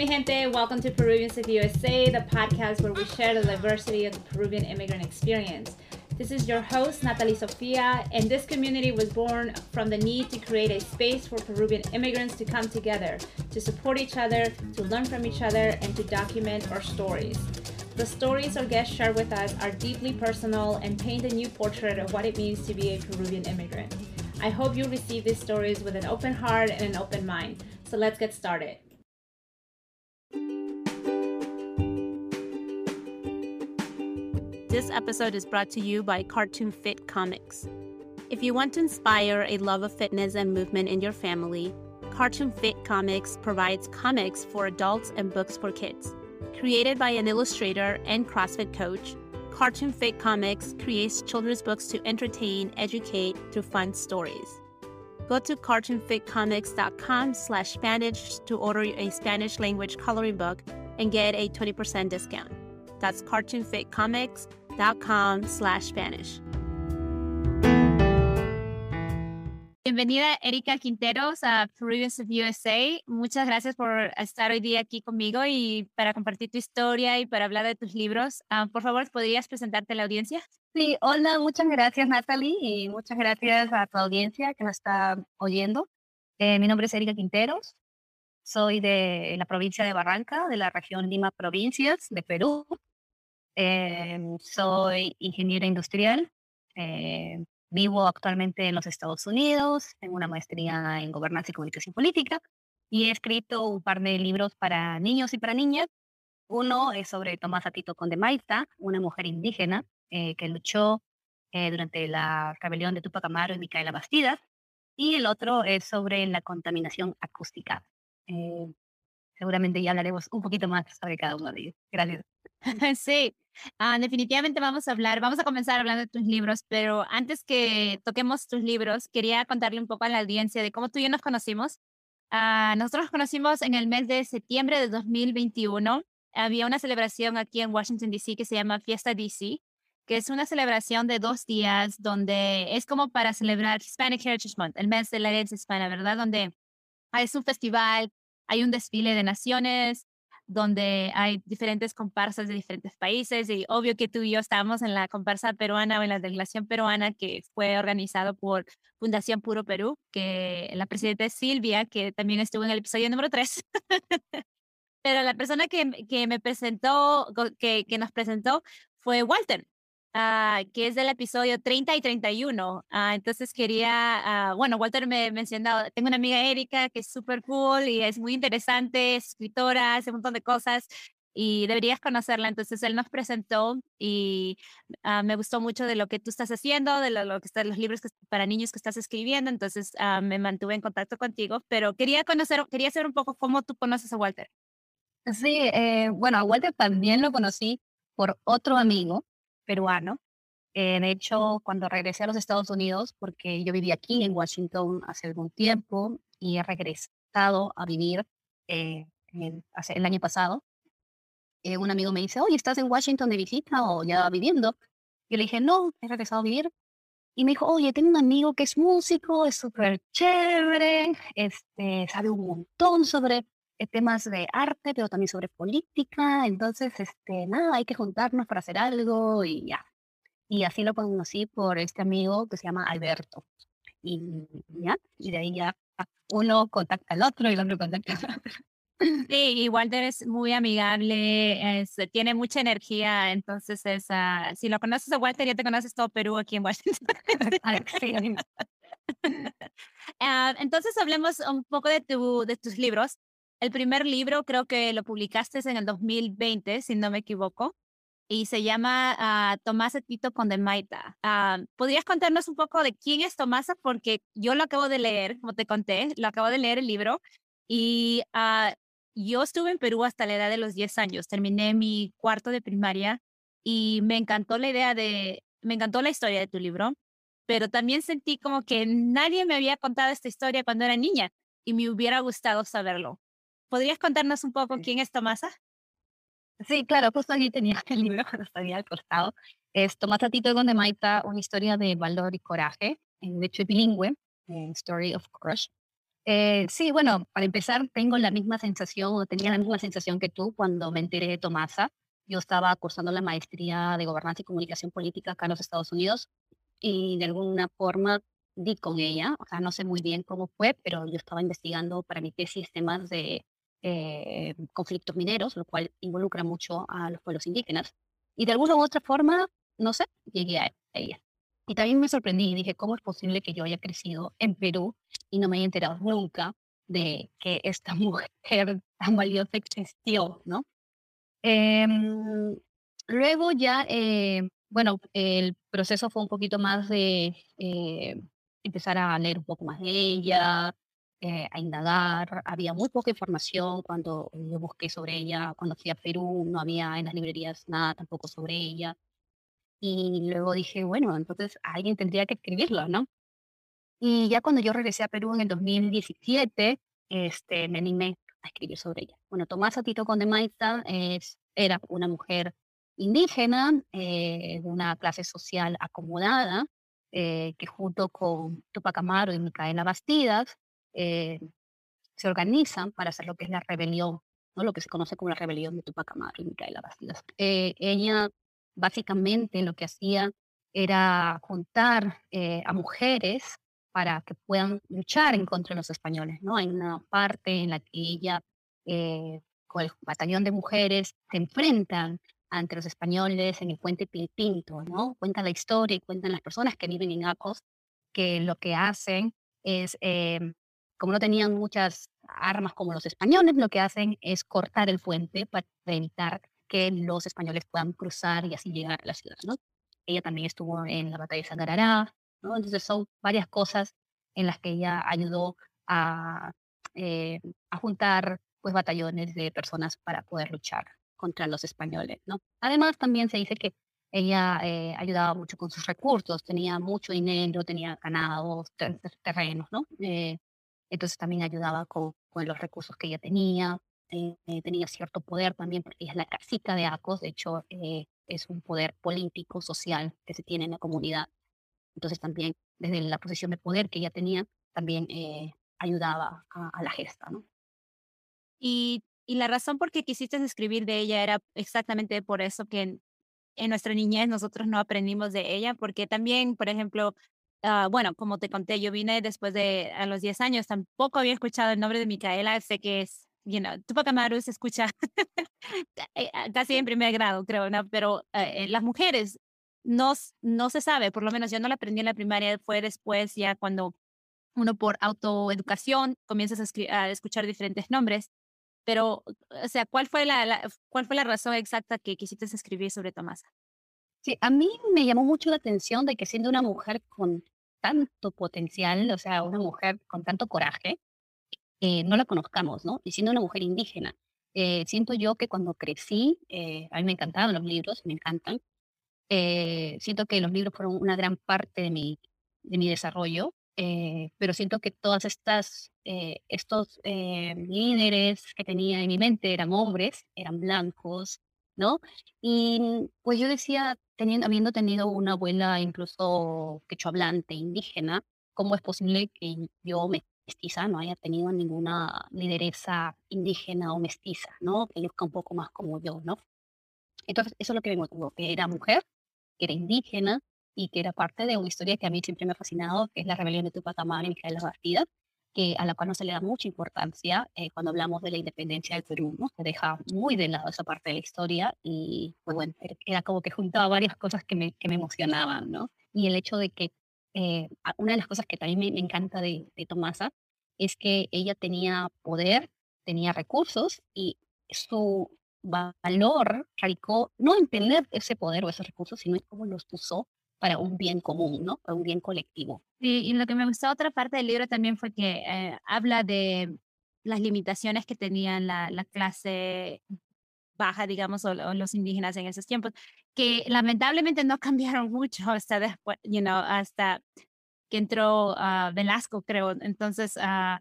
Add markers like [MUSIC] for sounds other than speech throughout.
mi gente. Welcome to Peruvians of USA, the podcast where we share the diversity of the Peruvian immigrant experience. This is your host, Natalie Sofia, and this community was born from the need to create a space for Peruvian immigrants to come together, to support each other, to learn from each other, and to document our stories. The stories our guests share with us are deeply personal and paint a new portrait of what it means to be a Peruvian immigrant. I hope you receive these stories with an open heart and an open mind. So let's get started. This episode is brought to you by Cartoon Fit Comics. If you want to inspire a love of fitness and movement in your family, Cartoon Fit Comics provides comics for adults and books for kids. Created by an illustrator and CrossFit coach, Cartoon Fit Comics creates children's books to entertain, educate through fun stories. Go to cartoonfitcomics.com slash Spanish to order a Spanish language coloring book and get a 20% discount. That's cartoonfitcomics.com slash Spanish. Bienvenida Erika Quinteros a Peruvians of USA. Muchas gracias por estar hoy día aquí conmigo y para compartir tu historia y para hablar de tus libros. Uh, por favor, ¿podrías presentarte a la audiencia? Sí, hola, muchas gracias Natalie y muchas gracias a tu audiencia que nos está oyendo. Eh, mi nombre es Erika Quinteros, soy de la provincia de Barranca, de la región Lima Provincias de Perú. Eh, soy ingeniera industrial. Eh, Vivo actualmente en los Estados Unidos, tengo una maestría en gobernanza y comunicación política y he escrito un par de libros para niños y para niñas. Uno es sobre Tomás Atito Condemaita, una mujer indígena eh, que luchó eh, durante la rebelión de Tupac Amaru y Micaela Bastidas. Y el otro es sobre la contaminación acústica. Seguramente ya hablaremos un poquito más sobre cada uno de ellos. Gracias. [LAUGHS] Sí, Ah, definitivamente vamos a hablar, vamos a comenzar hablando de tus libros, pero antes que toquemos tus libros, quería contarle un poco a la audiencia de cómo tú y yo nos conocimos. Ah, nosotros nos conocimos en el mes de septiembre de 2021. Había una celebración aquí en Washington, D.C. que se llama Fiesta D.C., que es una celebración de dos días donde es como para celebrar Hispanic Heritage Month, el mes de la herencia hispana, ¿verdad? Donde es un festival, hay un desfile de naciones, donde hay diferentes comparsas de diferentes países y obvio que tú y yo estábamos en la comparsa peruana o en la delegación peruana que fue organizado por Fundación Puro Perú, que la presidenta es Silvia, que también estuvo en el episodio número 3. [LAUGHS] Pero la persona que, que me presentó, que, que nos presentó fue Walter, Ah, que es del episodio 30 y 31. Ah, entonces quería, uh, bueno, Walter me mencionó, tengo una amiga Erika que es súper cool y es muy interesante, es escritora, hace un montón de cosas y deberías conocerla. Entonces él nos presentó y me gustó mucho de lo que tú estás haciendo, de lo, que están los libros que, para niños que estás escribiendo. Entonces me mantuve en contacto contigo, pero quería conocer, quería saber un poco cómo tú conoces a Walter. Sí, eh, bueno, a Walter también lo conocí por otro amigo peruano. Eh, de hecho, cuando regresé a los Estados Unidos, porque yo viví aquí en Washington hace algún tiempo y he regresado a vivir eh, hace, el año pasado, eh, un amigo me dice, oye, ¿estás en Washington de visita o ya viviendo? Yo le dije, no, he regresado a vivir. Y me dijo, oye, tengo un amigo que es músico, es súper chévere, este, sabe un montón sobre temas de arte, pero también sobre política. Entonces, este, nada, hay que juntarnos para hacer algo y ya. Y así lo conocí por este amigo que se llama Alberto. Y ya, y de ahí ya uno contacta al otro y el otro contacta al otro. Sí, y Walter es muy amigable, tiene mucha energía, entonces es, uh, si lo conoces a Walter ya te conoces todo Perú aquí en Washington. [LAUGHS] uh, [LAUGHS] entonces hablemos un poco de, tu, de tus libros. El primer libro creo que lo publicaste en el 2020, si no me equivoco, y se llama uh, Tomás Tito Condemaita. Uh, ¿Podrías contarnos un poco de quién es Tomasa? Porque yo lo acabo de leer, como te conté, lo acabo de leer el libro y uh, yo estuve en Perú hasta la edad de los 10 años. Terminé mi cuarto de primaria y me encantó la idea de, me encantó la historia de tu libro, pero también sentí como que nadie me había contado esta historia cuando era niña y me hubiera gustado saberlo. ¿Podrías contarnos un poco quién es Tomasa? Sí, claro, justo allí tenía [LAUGHS] el libro cuando estaba al costado. Es Tomasa Tito de Maita, una historia de valor y coraje, de hecho bilingüe, Story of Crush. Eh, sí, bueno, para empezar, tengo la misma sensación, o tenía la misma sensación que tú cuando me enteré de Tomasa. Yo estaba cursando la maestría de Gobernanza y Comunicación Política acá en los Estados Unidos y de alguna forma di con ella, o sea, no sé muy bien cómo fue, pero yo estaba investigando para mi tesis temas de eh, conflictos mineros, lo cual involucra mucho a los pueblos indígenas. Y de alguna u otra forma, no sé, llegué a ella. Y también me sorprendí y dije, ¿cómo es posible que yo haya crecido en Perú y no me haya enterado nunca de que esta [LAUGHS] mujer tan valiosa existió, ¿no? Em, luego ya, eh, bueno, el proceso fue un poquito más de eh, empezar a leer un poco más de ella, eh, a indagar. Había muy poca información cuando yo busqué sobre ella. Cuando fui a Perú no había en las librerías nada tampoco sobre ella. Y luego dije, bueno, entonces alguien tendría que escribirlo, ¿no? Y ya cuando yo regresé a Perú en el 2017, este, me animé a escribir sobre ella. Bueno, Tomasa Tito Condemaita es, era una mujer indígena eh, de una clase social acomodada, eh, que junto con Tupac Amaro y Micaela Bastidas eh, se organizan para hacer lo que es la rebelión, ¿no? lo que se conoce como la rebelión de Tupac Amaru y Micaela Bastidas. Eh, ella básicamente lo que hacía era juntar eh, a mujeres para que puedan luchar en contra de los españoles. ¿no? Hay una parte en la que ella, con el batallón de mujeres, se enfrentan ante los españoles en el puente Pilpinto, ¿no? Cuentan la historia y cuentan las personas que viven en Acos, que lo que hacen es como no tenían muchas armas como los españoles, lo que hacen es cortar el puente para evitar que los españoles puedan cruzar y así llegar a la ciudad, ¿no? Ella también estuvo en la batalla de Sangarará, ¿no? Entonces son varias cosas en las que ella ayudó a, eh, juntar pues batallones de personas para poder luchar contra los españoles, ¿no? Además también se dice que ella eh, ayudaba mucho con sus recursos, tenía mucho dinero, tenía ganados, terrenos, ¿no? Eh, entonces también ayudaba con, los recursos que ella tenía, eh, eh, tenía cierto poder también, porque es la casita de ACOS, de hecho eh, es un poder político, social que se tiene en la comunidad. Entonces también desde la posición de poder que ella tenía, también ayudaba a, la gesta, ¿no? Y, y, la razón por qué quisiste escribir de ella era exactamente por eso que en nuestra niñez nosotros no aprendimos de ella, porque también, por ejemplo, Ah, bueno, como te conté, yo vine después de a los 10 años, tampoco había escuchado el nombre de Micaela, sé que es, you know, Tupac Amaru se escucha [LAUGHS] eh, ah, casi en primer grado, creo, ¿no? Pero eh, las mujeres no, no se sabe, por lo menos yo no la aprendí en la primaria, fue después ya cuando uno por autoeducación comienzas a, a escuchar diferentes nombres, pero, o sea, ¿cuál fue la, ¿cuál fue la razón exacta que quisiste escribir sobre Tomasa? Sí, a mí me llamó mucho la atención de que siendo una mujer con tanto potencial, o sea, una mujer con tanto coraje, eh, no la conozcamos, ¿no? Y siendo una mujer indígena. Eh, siento yo que cuando crecí, eh, a mí me encantaban los libros, me encantan. siento que los libros fueron una gran parte de mi, de mi desarrollo, pero siento que todas estas, estos líderes que tenía en mi mente eran hombres, eran blancos, ¿no? Y pues yo decía, teniendo, habiendo tenido una abuela incluso quechohablante, indígena, ¿cómo es posible que yo, mestiza, no haya tenido ninguna lideresa indígena o mestiza, ¿no? Que luzca un poco más como yo, ¿no? Entonces, eso es lo que me motivó, que era mujer, que era indígena y que era parte de una historia que a mí siempre me ha fascinado, que es la rebelión de Tupac Amaru y Micaela Bastida, que, a la cual no se le da mucha importancia eh, cuando hablamos de la independencia del Perú, ¿no? Se deja muy de lado esa parte de la historia y, pues bueno, era como que juntaba varias cosas que me, que me emocionaban, ¿no? Y el hecho de que eh, una de las cosas que también me, encanta de, de, Tomasa es que ella tenía poder, tenía recursos y su valor radicó no en tener ese poder o esos recursos, sino en cómo los usó para un bien común, ¿no? Para un bien colectivo. Sí, y lo que me gustó otra parte del libro también fue que eh, habla de las limitaciones que tenían la, la clase baja, digamos, o, los indígenas en esos tiempos, que lamentablemente no [LAUGHS] cambiaron mucho hasta después, you know, hasta que entró uh, Velasco, creo. Entonces, uh,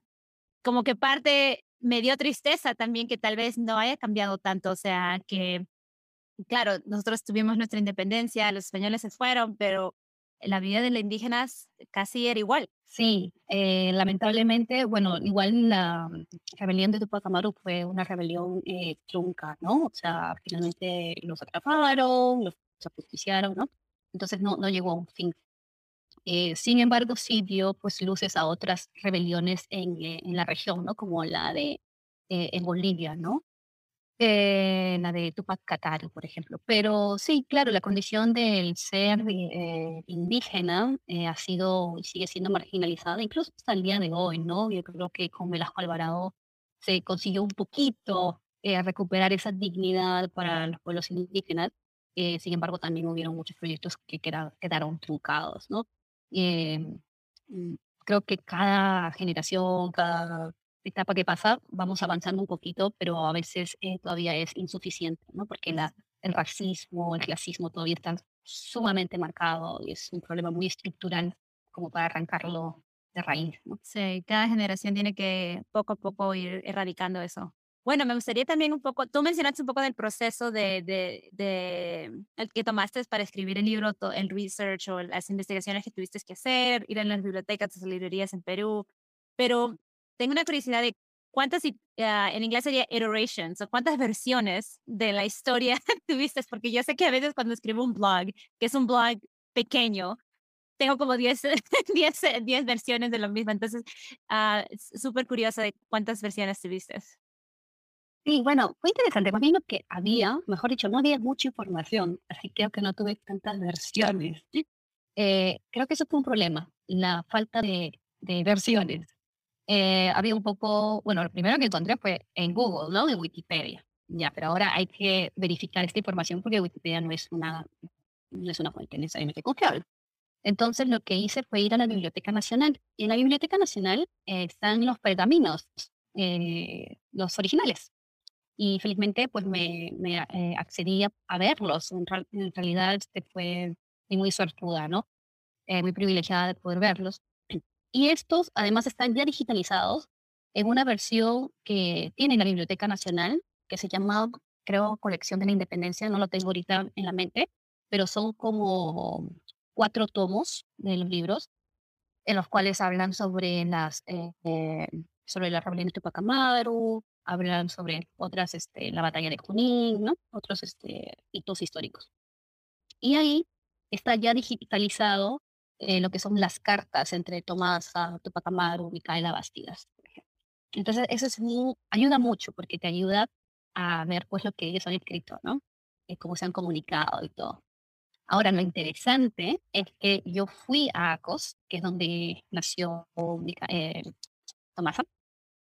como que parte me dio tristeza también que tal vez no haya cambiado tanto, o sea, que claro, nosotros tuvimos nuestra independencia, los españoles se fueron, pero la vida de los indígenas casi era igual. Sí, eh, lamentablemente, bueno, igual la rebelión de Tupac Amaru fue una rebelión eh, trunca, ¿no? O sea, finalmente los atraparon, los ajusticiaron, ¿no? Entonces no, no llegó a un fin. Eh, sin embargo, sí dio pues luces a otras rebeliones en, en la región, ¿no? Como la de en Bolivia, ¿no? Eh, la de Tupac Katari, por ejemplo. Pero sí, claro, la condición del ser eh, indígena eh, ha sido y sigue siendo marginalizada, incluso hasta el día de hoy, ¿no? Yo creo que con Velasco Alvarado se consiguió un poquito recuperar esa dignidad para los pueblos indígenas. sin embargo, también hubieron muchos proyectos que quedaron truncados, ¿no? Mm, creo que cada generación, cada etapa que pasa, vamos avanzando un poquito, pero a veces eh, todavía es insuficiente, ¿no? Porque la, el racismo, el clasismo todavía están sumamente marcado y es un problema muy estructural como para arrancarlo de raíz, ¿no? Sí, cada generación tiene que poco a poco ir erradicando eso. Bueno, me gustaría también un poco, tú mencionaste un poco del proceso de, de, de el que tomaste para escribir el libro, el research o las investigaciones que tuviste que hacer, ir a las bibliotecas, las librerías en Perú, pero tengo una curiosidad de cuántas, ah, en inglés sería iterations, o cuántas versiones de la historia [LAUGHS] tuviste, porque yo sé que a veces cuando escribo un blog, que es un blog pequeño, tengo como 10, 10, 10 versiones de lo mismo. Entonces, uh, súper curiosa de cuántas versiones tuviste. Sí, bueno, fue interesante. Más bien lo que había, mejor dicho, no había mucha información, así creo que no tuve tantas versiones. [LAUGHS] Eh, creo que eso fue un problema, la falta de, de versiones. Eh, había un poco, bueno, lo primero que encontré fue en Google, ¿no? En Wikipedia. Ya, pero ahora hay que verificar esta información porque Wikipedia no es una, no es una fuente necesariamente confiable. Entonces lo que hice fue ir a la Biblioteca Nacional. Y en la Biblioteca Nacional eh, están los pergaminos, eh, los originales. Y felizmente pues me, me accedí a, verlos. En, en realidad este, fue muy suertuda, ¿no? muy privilegiada de poder verlos. Y estos además están ya digitalizados en una versión que tiene la Biblioteca Nacional, que se llama, creo, Colección de la Independencia, no lo tengo ahorita en la mente, pero son como cuatro tomos de los libros, en los cuales hablan sobre las eh, eh, sobre la rebelión de Tupac Amaru, hablan sobre otras, este, la batalla de Junín, ¿no? Otros este, hitos históricos. Y ahí está ya digitalizado eh, lo que son las cartas entre Tomás Tupac Amaru, Micaela Bastidas. Entonces, eso es ayuda mucho porque te ayuda a ver pues lo que ellos han escrito, ¿no? Y cómo se han comunicado y todo. Ahora, lo interesante es que yo fui a ACOS, que es donde nació eh, Tomasa,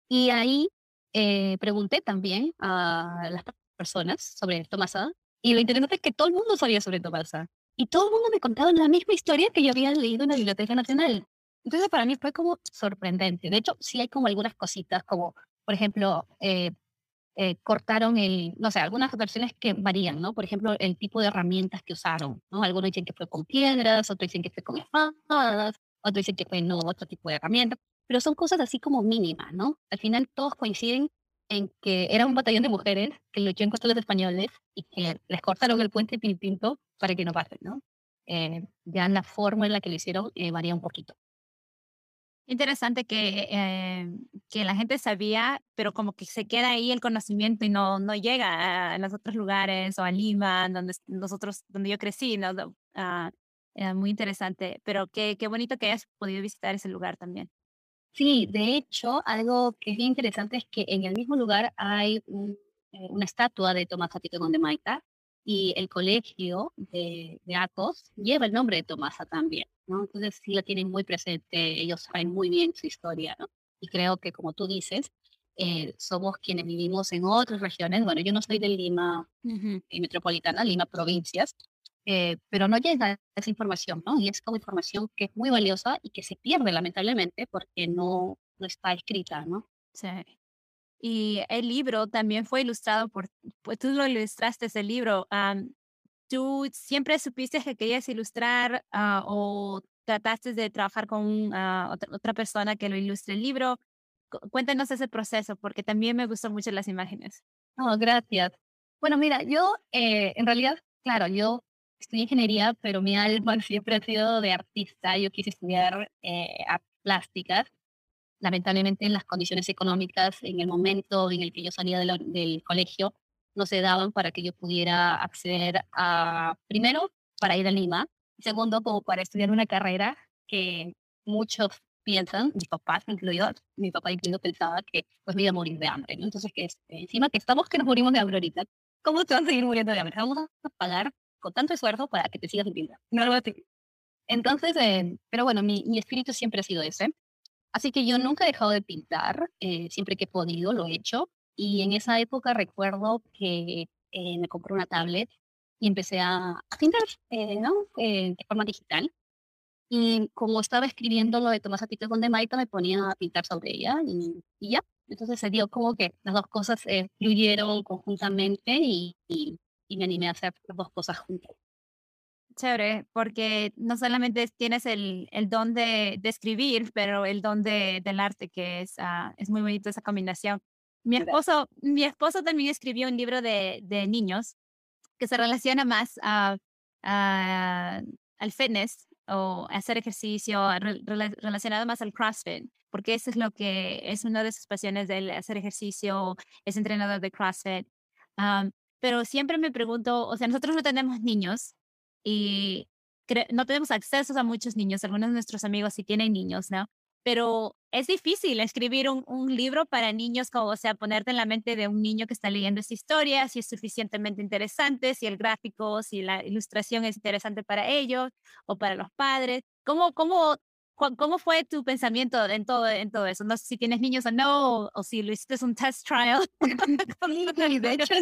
y ahí eh, pregunté también a las personas sobre Tomasa, y lo interesante es que todo el mundo sabía sobre Tomasa y todo el mundo me contaba la misma historia que yo había leído en la Biblioteca Nacional. Entonces para mí fue como sorprendente. De hecho, sí hay como algunas cositas, como por ejemplo, eh, eh, cortaron el, no sé, algunas versiones que varían, ¿no? Por ejemplo, el tipo de herramientas que usaron, ¿no? Algunos dicen que fue con piedras, otros dicen que fue con espadas, otros dicen que fue no, otro tipo de herramientas, pero son cosas así como mínimas, ¿no? Al final todos coinciden en que era un batallón de mujeres que luchó en contra de los españoles y que les cortaron el puente Pinto para que no pasen, ¿no? Eh, ya la forma en la que lo hicieron eh, varía un poquito. Interesante que, eh, que la gente sabía, pero como que se queda ahí el conocimiento y no, no llega a, los otros lugares o a Lima, donde nosotros, donde yo crecí, ¿no? Uh, muy interesante, pero qué, qué bonito que hayas podido visitar ese lugar también. Sí, de hecho, algo que es bien interesante es que en el mismo lugar hay eh, una estatua de Tomás Atito de Maita y el colegio de, de Atos lleva el nombre de Tomasa también, ¿no? Entonces sí lo tienen muy presente, ellos saben muy bien su historia, ¿no? Y creo que como tú dices, eh, somos quienes vivimos en otras regiones, bueno, yo no soy de Lima eh, metropolitana, Lima provincias, eh, pero no llega esa información, ¿no? Y es como información que es muy valiosa y que se pierde lamentablemente porque no, no está escrita, ¿no? Sí. Y el libro también fue ilustrado por, pues tú lo ilustraste ese libro. ¿Tú siempre supiste que querías ilustrar ah, o trataste de trabajar con uh, otra, otra, persona que lo ilustre el libro? Cuéntanos ese proceso porque también me gustan mucho las imágenes. Oh, gracias. Bueno, mira, yo eh, en realidad, claro, yo estudié ingeniería, pero mi alma [LAUGHS] siempre ha sido de artista. Yo quise estudiar eh, plásticas. Lamentablemente, las condiciones económicas en el momento en el que yo salía del colegio no se daban para que yo pudiera acceder a, primero, para ir a Lima, segundo, como para estudiar una carrera que muchos piensan, mis papás incluido, mi papá incluido pensaba que pues me iba a morir de hambre, ¿no? Entonces, que este, encima que estamos que nos morimos de hambre ahorita, ¿cómo te vas a seguir muriendo de hambre? Vamos a pagar con tanto esfuerzo para que te sigas viviendo. No lo. Entonces, eh, pero bueno, mi, mi, espíritu siempre ha sido ese. Así que yo nunca he dejado de pintar, eh, siempre que he podido lo he hecho. Y en esa época recuerdo que eh, me compré una tablet y empecé a, a pintar ¿no? de forma digital. Y como estaba escribiendo lo de Tomás Apito con de Maita, me ponía a pintar sobre ella y, y, ya. Entonces se dio como que las dos cosas eh, fluyeron conjuntamente y, y, me animé a hacer dos cosas juntas. Chévere, porque no solamente tienes el, el don de, de, escribir, pero el don de, del arte, que es, uh, es muy bonito esa combinación. Mi esposo, mi esposo también escribió un libro de, de niños que se relaciona más a, a, al fitness o hacer ejercicio relacionado más al CrossFit, porque eso es lo que es una de sus pasiones de hacer ejercicio, es entrenador de CrossFit. Pero siempre me pregunto, o sea, nosotros no tenemos niños y no tenemos acceso a muchos niños, algunos de nuestros amigos sí tienen niños, ¿no? pero es difícil escribir un, un, libro para niños, como, o sea, ponerte en la mente de un niño que está leyendo esta historia, si es suficientemente interesante, si el gráfico, si la ilustración es interesante para ellos o para los padres. ¿Cómo, cómo, cómo fue tu pensamiento en todo, en todo eso? No sé si tienes niños o no, o, si lo hiciste un test trial. [LAUGHS] [LAUGHS] de hecho,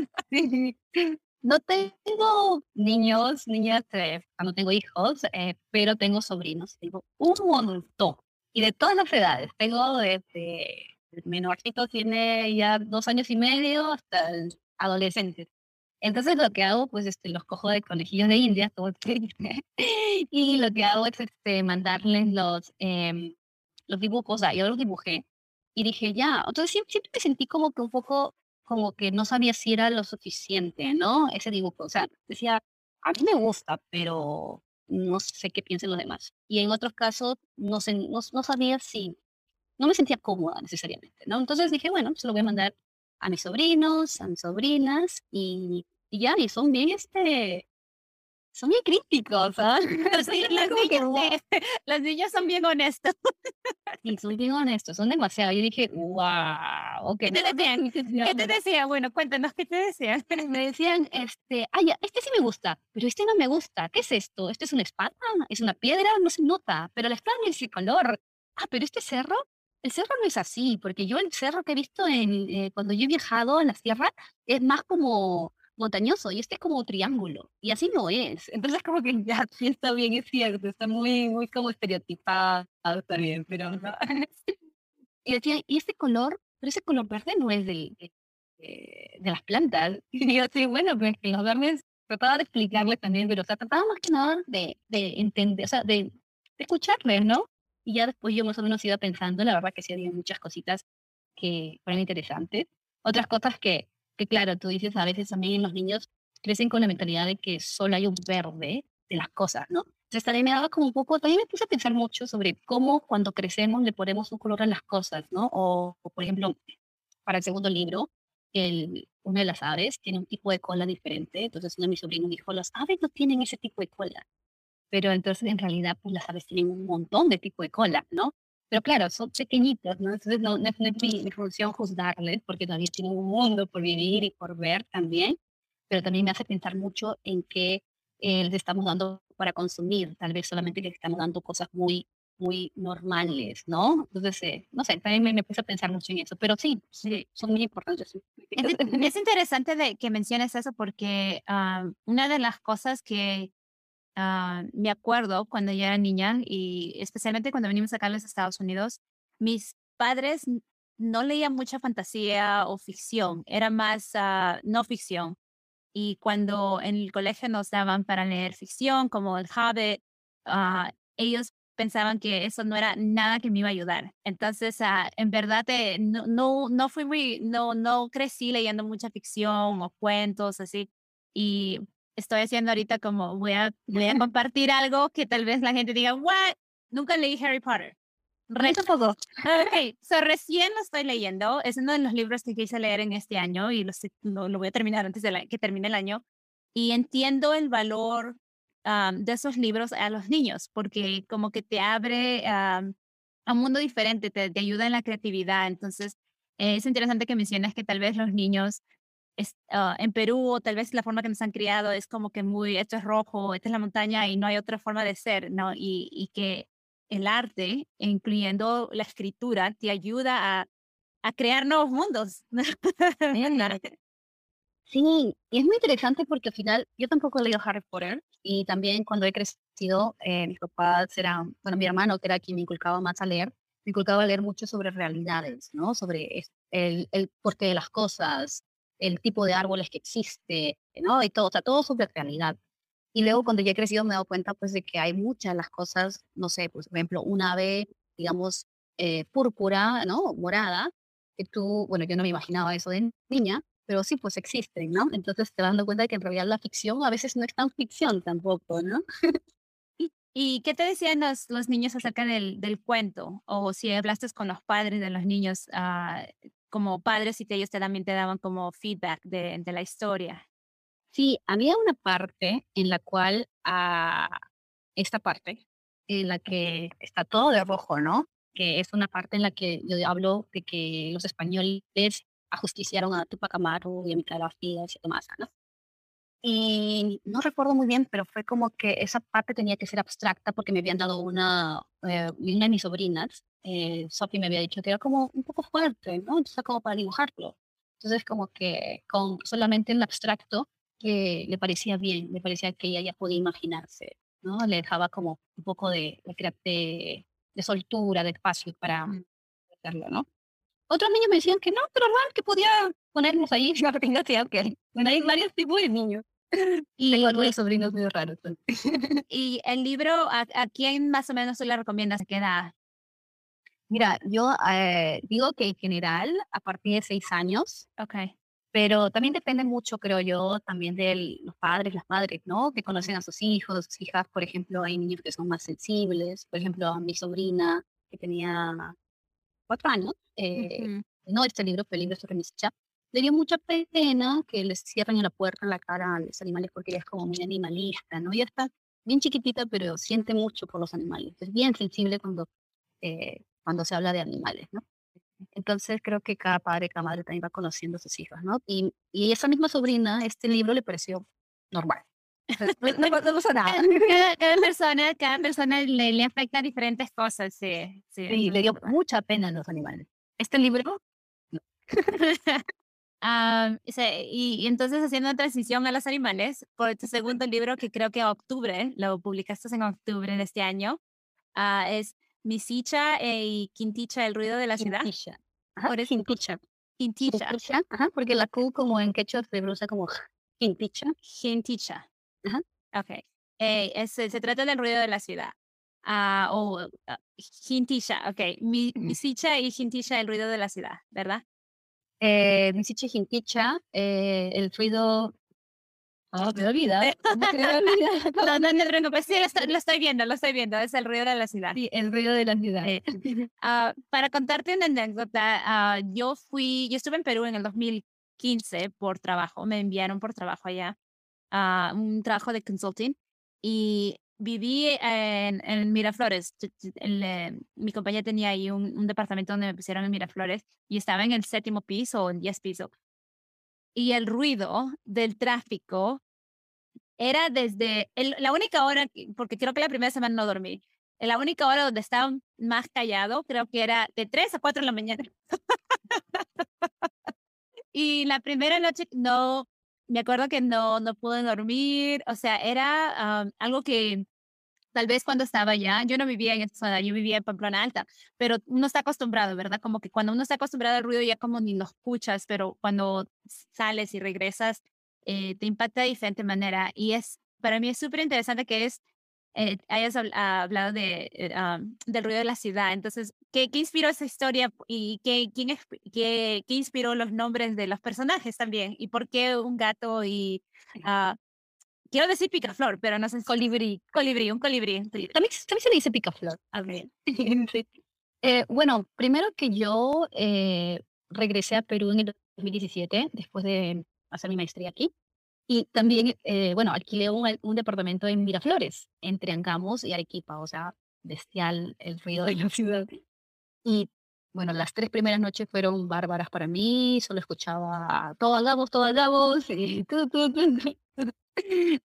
No tengo niños, niñas, eh, no tengo hijos, eh, pero tengo sobrinos. Tengo un montón y de todas las edades. Tengo desde el menorcito tiene ya dos años y medio hasta el adolescente. Entonces lo que hago, pues este, los cojo de conejillos de India, [LAUGHS] todo y lo que hago es este, mandarles los, eh, los dibujos, sea, yo los dibujé y dije, ya, entonces siempre, siempre me sentí como que un poco, como que no sabía si era lo suficiente, ¿no? Ese dibujo, o sea, decía, a mí me gusta, pero no sé qué piensen los demás. Y en otros casos no, sé, no, no sabía si, no me sentía cómoda necesariamente, ¿no? Entonces dije, bueno, se lo voy a mandar a mis sobrinos, a mis sobrinas y, y ya, y son bien, este, son bien críticos, ¿sabes? [LAUGHS] [LAUGHS] Sí, las, niñas, [LAUGHS] las niñas son bien honestos. Sí, son bien honestos, son demasiado. Yo dije, wow, ¿Qué te decían? ¿Qué te decían? Bueno, cuéntanos, ¿qué te decían? Me decían, este, ay, este sí me gusta, pero este no me gusta. ¿Qué es esto? ¿Esto es una espada? ¿Es una piedra? No se nota, pero la espada es el color. Ah, pero este cerro, el cerro no es así, porque yo el cerro que he visto en, eh, cuando yo he viajado en la sierra es más como montañoso y este es como triángulo y así no es. Entonces como que ya sí está bien, es cierto, está muy, muy como estereotipado, está bien, pero no. [LAUGHS] y decía, ¿y este color? Pero ese color verde no es del, de, de, las plantas. [LAUGHS] Y yo sí, bueno, pues que los verdes trataba de explicarles también, pero o sea, trataba más que nada de, de entender, o sea, de escucharles, ¿no? Y ya después yo más o menos iba pensando, la verdad que sí había muchas cositas que fueron interesantes. Otras cosas que que claro, tú dices a veces también los niños crecen con la mentalidad de que solo hay un verde de las cosas, ¿no? Entonces también me daba como un poco, también me puse a pensar mucho sobre cómo cuando crecemos le ponemos un color a las cosas, ¿no? O, por ejemplo, para el segundo libro, el, una de las aves tiene un tipo de cola diferente, entonces uno de mis sobrinos dijo, las aves no tienen ese tipo de cola, pero entonces en realidad pues las aves tienen un montón de tipo de cola, ¿no? Pero claro, son pequeñitos, ¿no? Entonces no, es mi, función juzgarles porque todavía tienen un mundo por vivir y por ver también, pero también me hace pensar mucho en qué eh, les estamos dando para consumir, tal vez solamente les estamos dando cosas muy muy normales, ¿no? Entonces, eh, no sé, también me, me puse a pensar mucho en eso, pero sí, sí son muy importantes. Es, interesante de que menciones eso porque ah, una de las cosas que Ah, me acuerdo cuando yo era niña y especialmente cuando venimos acá a los Estados Unidos, mis padres no leían mucha fantasía o ficción, era más uh, no ficción. Y cuando en el colegio nos daban para leer ficción, como El Hobbit, uh, ellos pensaban que eso no era nada que me iba a ayudar. Entonces, en verdad, eh, no, no, no fui muy, no, no crecí leyendo mucha ficción o cuentos así. Y estoy haciendo ahorita como voy a, voy a [LAUGHS] compartir algo que tal vez la gente diga, what? Nunca leí Harry Potter. Re poco. Ok, so recién lo estoy leyendo. Es uno de los libros que quise leer en este año y lo, lo, voy a terminar antes de que termine el año. Y entiendo el valor de esos libros a los niños, porque como que te abre a un mundo diferente, te, te, ayuda en la creatividad. Entonces, es interesante que menciones que tal vez los niños ah, en Perú o tal vez la forma que nos han criado es como que muy, esto es rojo, esta es la montaña y no hay otra forma de ser, ¿no? Y, y que el arte, incluyendo la escritura, te ayuda a, a crear nuevos mundos. [LAUGHS] Sí, y es muy interesante porque al final yo tampoco he leído Harry Potter y también cuando he crecido, eh, mis papás eran, bueno, mi hermano que era quien me inculcaba más a leer, me inculcaba a leer mucho sobre realidades, ¿no? Sobre el, el porqué de las cosas, el tipo de árboles que existe, ¿no? Y todo, o sea, todo sobre realidad. Y luego cuando ya he crecido me he dado cuenta pues de que hay muchas las cosas, no sé, pues, por ejemplo, una ave, digamos, eh, púrpura, ¿no? Morada, que tú, bueno, yo no me imaginaba eso de niña, pero sí, pues existen, ¿no? Entonces te vas dando cuenta de que en realidad la ficción a veces no es tan ficción tampoco, ¿no? ¿Y qué te decían los, los niños acerca del, del, cuento? O si hablaste con los padres de los niños, uh, como padres, y que ellos también te daban como feedback de, de, la historia. Sí, había una parte en la cual, uh, esta parte, en la que está todo de rojo, ¿no? Que es una parte en la que yo hablo de que los españoles ajusticiaron a Tupac Amaru y a Micaela Fides y Tomasa, ¿no? Y no recuerdo muy bien, pero fue como que esa parte tenía que ser abstracta porque me habían dado una, eh, una de mis sobrinas, eh, Sophie me había dicho que era como un poco fuerte, ¿no? Entonces como para dibujarlo. Entonces como que con solamente el abstracto que le parecía bien, le parecía que ella ya podía imaginarse, ¿no? Le dejaba como un poco de, de, de soltura, de espacio para mm. hacerlo, ¿no? Otros niños me decían que no, pero normal, que podía ponernos ahí. Yo que ok. Bueno, hay varios tipos de niños. Y tengo algunos sobrinos muy raros. [LAUGHS] ¿Y el libro, a, quién más o menos tú le recomiendas que da? Mira, yo eh, digo que en general, a partir de seis años. Ok. Pero también depende mucho, creo yo, también de los padres, las madres, ¿no? Que conocen a sus hijos, sus hijas, por ejemplo, hay niños que son más sensibles. Por ejemplo, a mi sobrina, que tenía cuatro años, eh, no este libro, pero el libro sobre Mischa, le dio mucha pena que les cierren la puerta en la cara a los animales porque ella es como muy animalista, ¿no? Ella está bien chiquitita, pero siente mucho por los animales. Es bien sensible cuando, eh, cuando se habla de animales, ¿no? Entonces creo que cada padre, cada madre también va conociendo a sus hijas, ¿no? Y, y esa misma sobrina, este libro le pareció normal. No, pasa nada. Cada, persona, cada persona le, le afecta diferentes cosas, sí. Sí, le dio mucha pena a los animales. Este libro, [LAUGHS] ah, y, entonces haciendo transición a los animales, por tu segundo libro, que creo que octubre, lo publicaste en octubre de este año, uh, es Misicha y Quinticha, el ruido de la ciudad. Quinticha. Ajá, Quinticha. Quinticha. Ajá, porque la Q como en quechua se pronuncia como Quinticha. Quinticha. Ajá. Ok. Eh, se trata del ruido de la ciudad. Ah, o ah, Jintisha, ok. Mi, Misicha y Jintisha, el ruido de la ciudad, ¿verdad? Eh, Misicha y Jintisha, eh, el ruido. Ah, me olvida. [LAUGHS] [LAUGHS] no, no, no, no, pues sí, lo estoy, viendo, lo estoy viendo. Es el ruido de la ciudad. Sí, el ruido de la ciudad. Eh, uh, [LAUGHS] para contarte una anécdota, yo fui, yo estuve en Perú en el 2015 por trabajo, me enviaron por trabajo allá, a un trabajo de consulting. Y viví en, en Miraflores. Eh, mi compañía tenía ahí un, departamento donde me pusieron en Miraflores y estaba en el séptimo piso o en diez piso. Y el ruido del tráfico era desde la única hora, porque creo que la primera semana no dormí, la única hora donde estaba más callado, creo que era de 3 a 4 de la mañana. [LAUGHS] y la primera noche no, me acuerdo que no, no pude dormir, o sea, era algo que tal vez cuando estaba allá, yo no vivía en esa zona, yo vivía en Pamplona Alta, pero uno está acostumbrado, ¿verdad? Como que cuando uno está acostumbrado al ruido ya como ni lo escuchas, pero cuando sales y regresas, eh, te impacta de diferente manera. Y es, para mí es súper interesante que es, eh, hayas hablado de, eh, del ruido de la ciudad. Entonces, ¿qué, ¿qué, inspiró esa historia y qué, quién qué, qué, inspiró los nombres de los personajes también? ¿Y por qué un gato y... Uh, quiero decir picaflor, pero no sé. Colibrí. Colibrí, un colibrí. También, también se le dice picaflor. A ver. [LAUGHS] Eh, bueno, primero que yo eh, regresé a Perú en el 2017, después de hacer mi maestría aquí. Y también, eh, bueno, alquilé un, un, departamento en Miraflores, entre Angamos y Arequipa, o sea, bestial el ruido de la [LAUGHS] ciudad. Y bueno, las tres primeras noches fueron bárbaras para mí, solo escuchaba todo Angamos, todo Angamos, y [LAUGHS]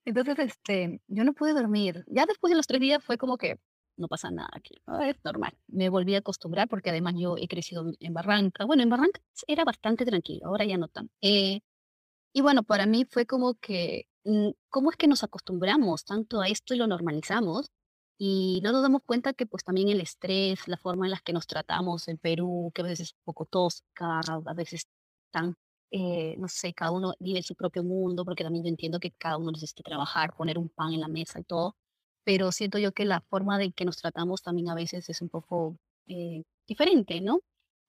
Entonces, este, yo no pude dormir. Ya después de los tres días fue como que no pasa nada aquí, es normal. Me volví a acostumbrar porque además yo he crecido en Barranca. Bueno, en Barranca era bastante tranquilo, ahora ya no tan. Eh, y bueno, para mí fue como que, mm, ¿cómo es que nos acostumbramos tanto a esto y lo normalizamos? Y no nos damos cuenta que pues también el estrés, la forma en la que nos tratamos en Perú, que a veces es un poco tosca, a veces tan, eh, no sé, cada uno vive su propio mundo, porque también yo entiendo que cada uno necesita trabajar, poner un pan en la mesa y todo, pero siento yo que la forma de que nos tratamos también a veces es un poco eh, diferente, ¿no?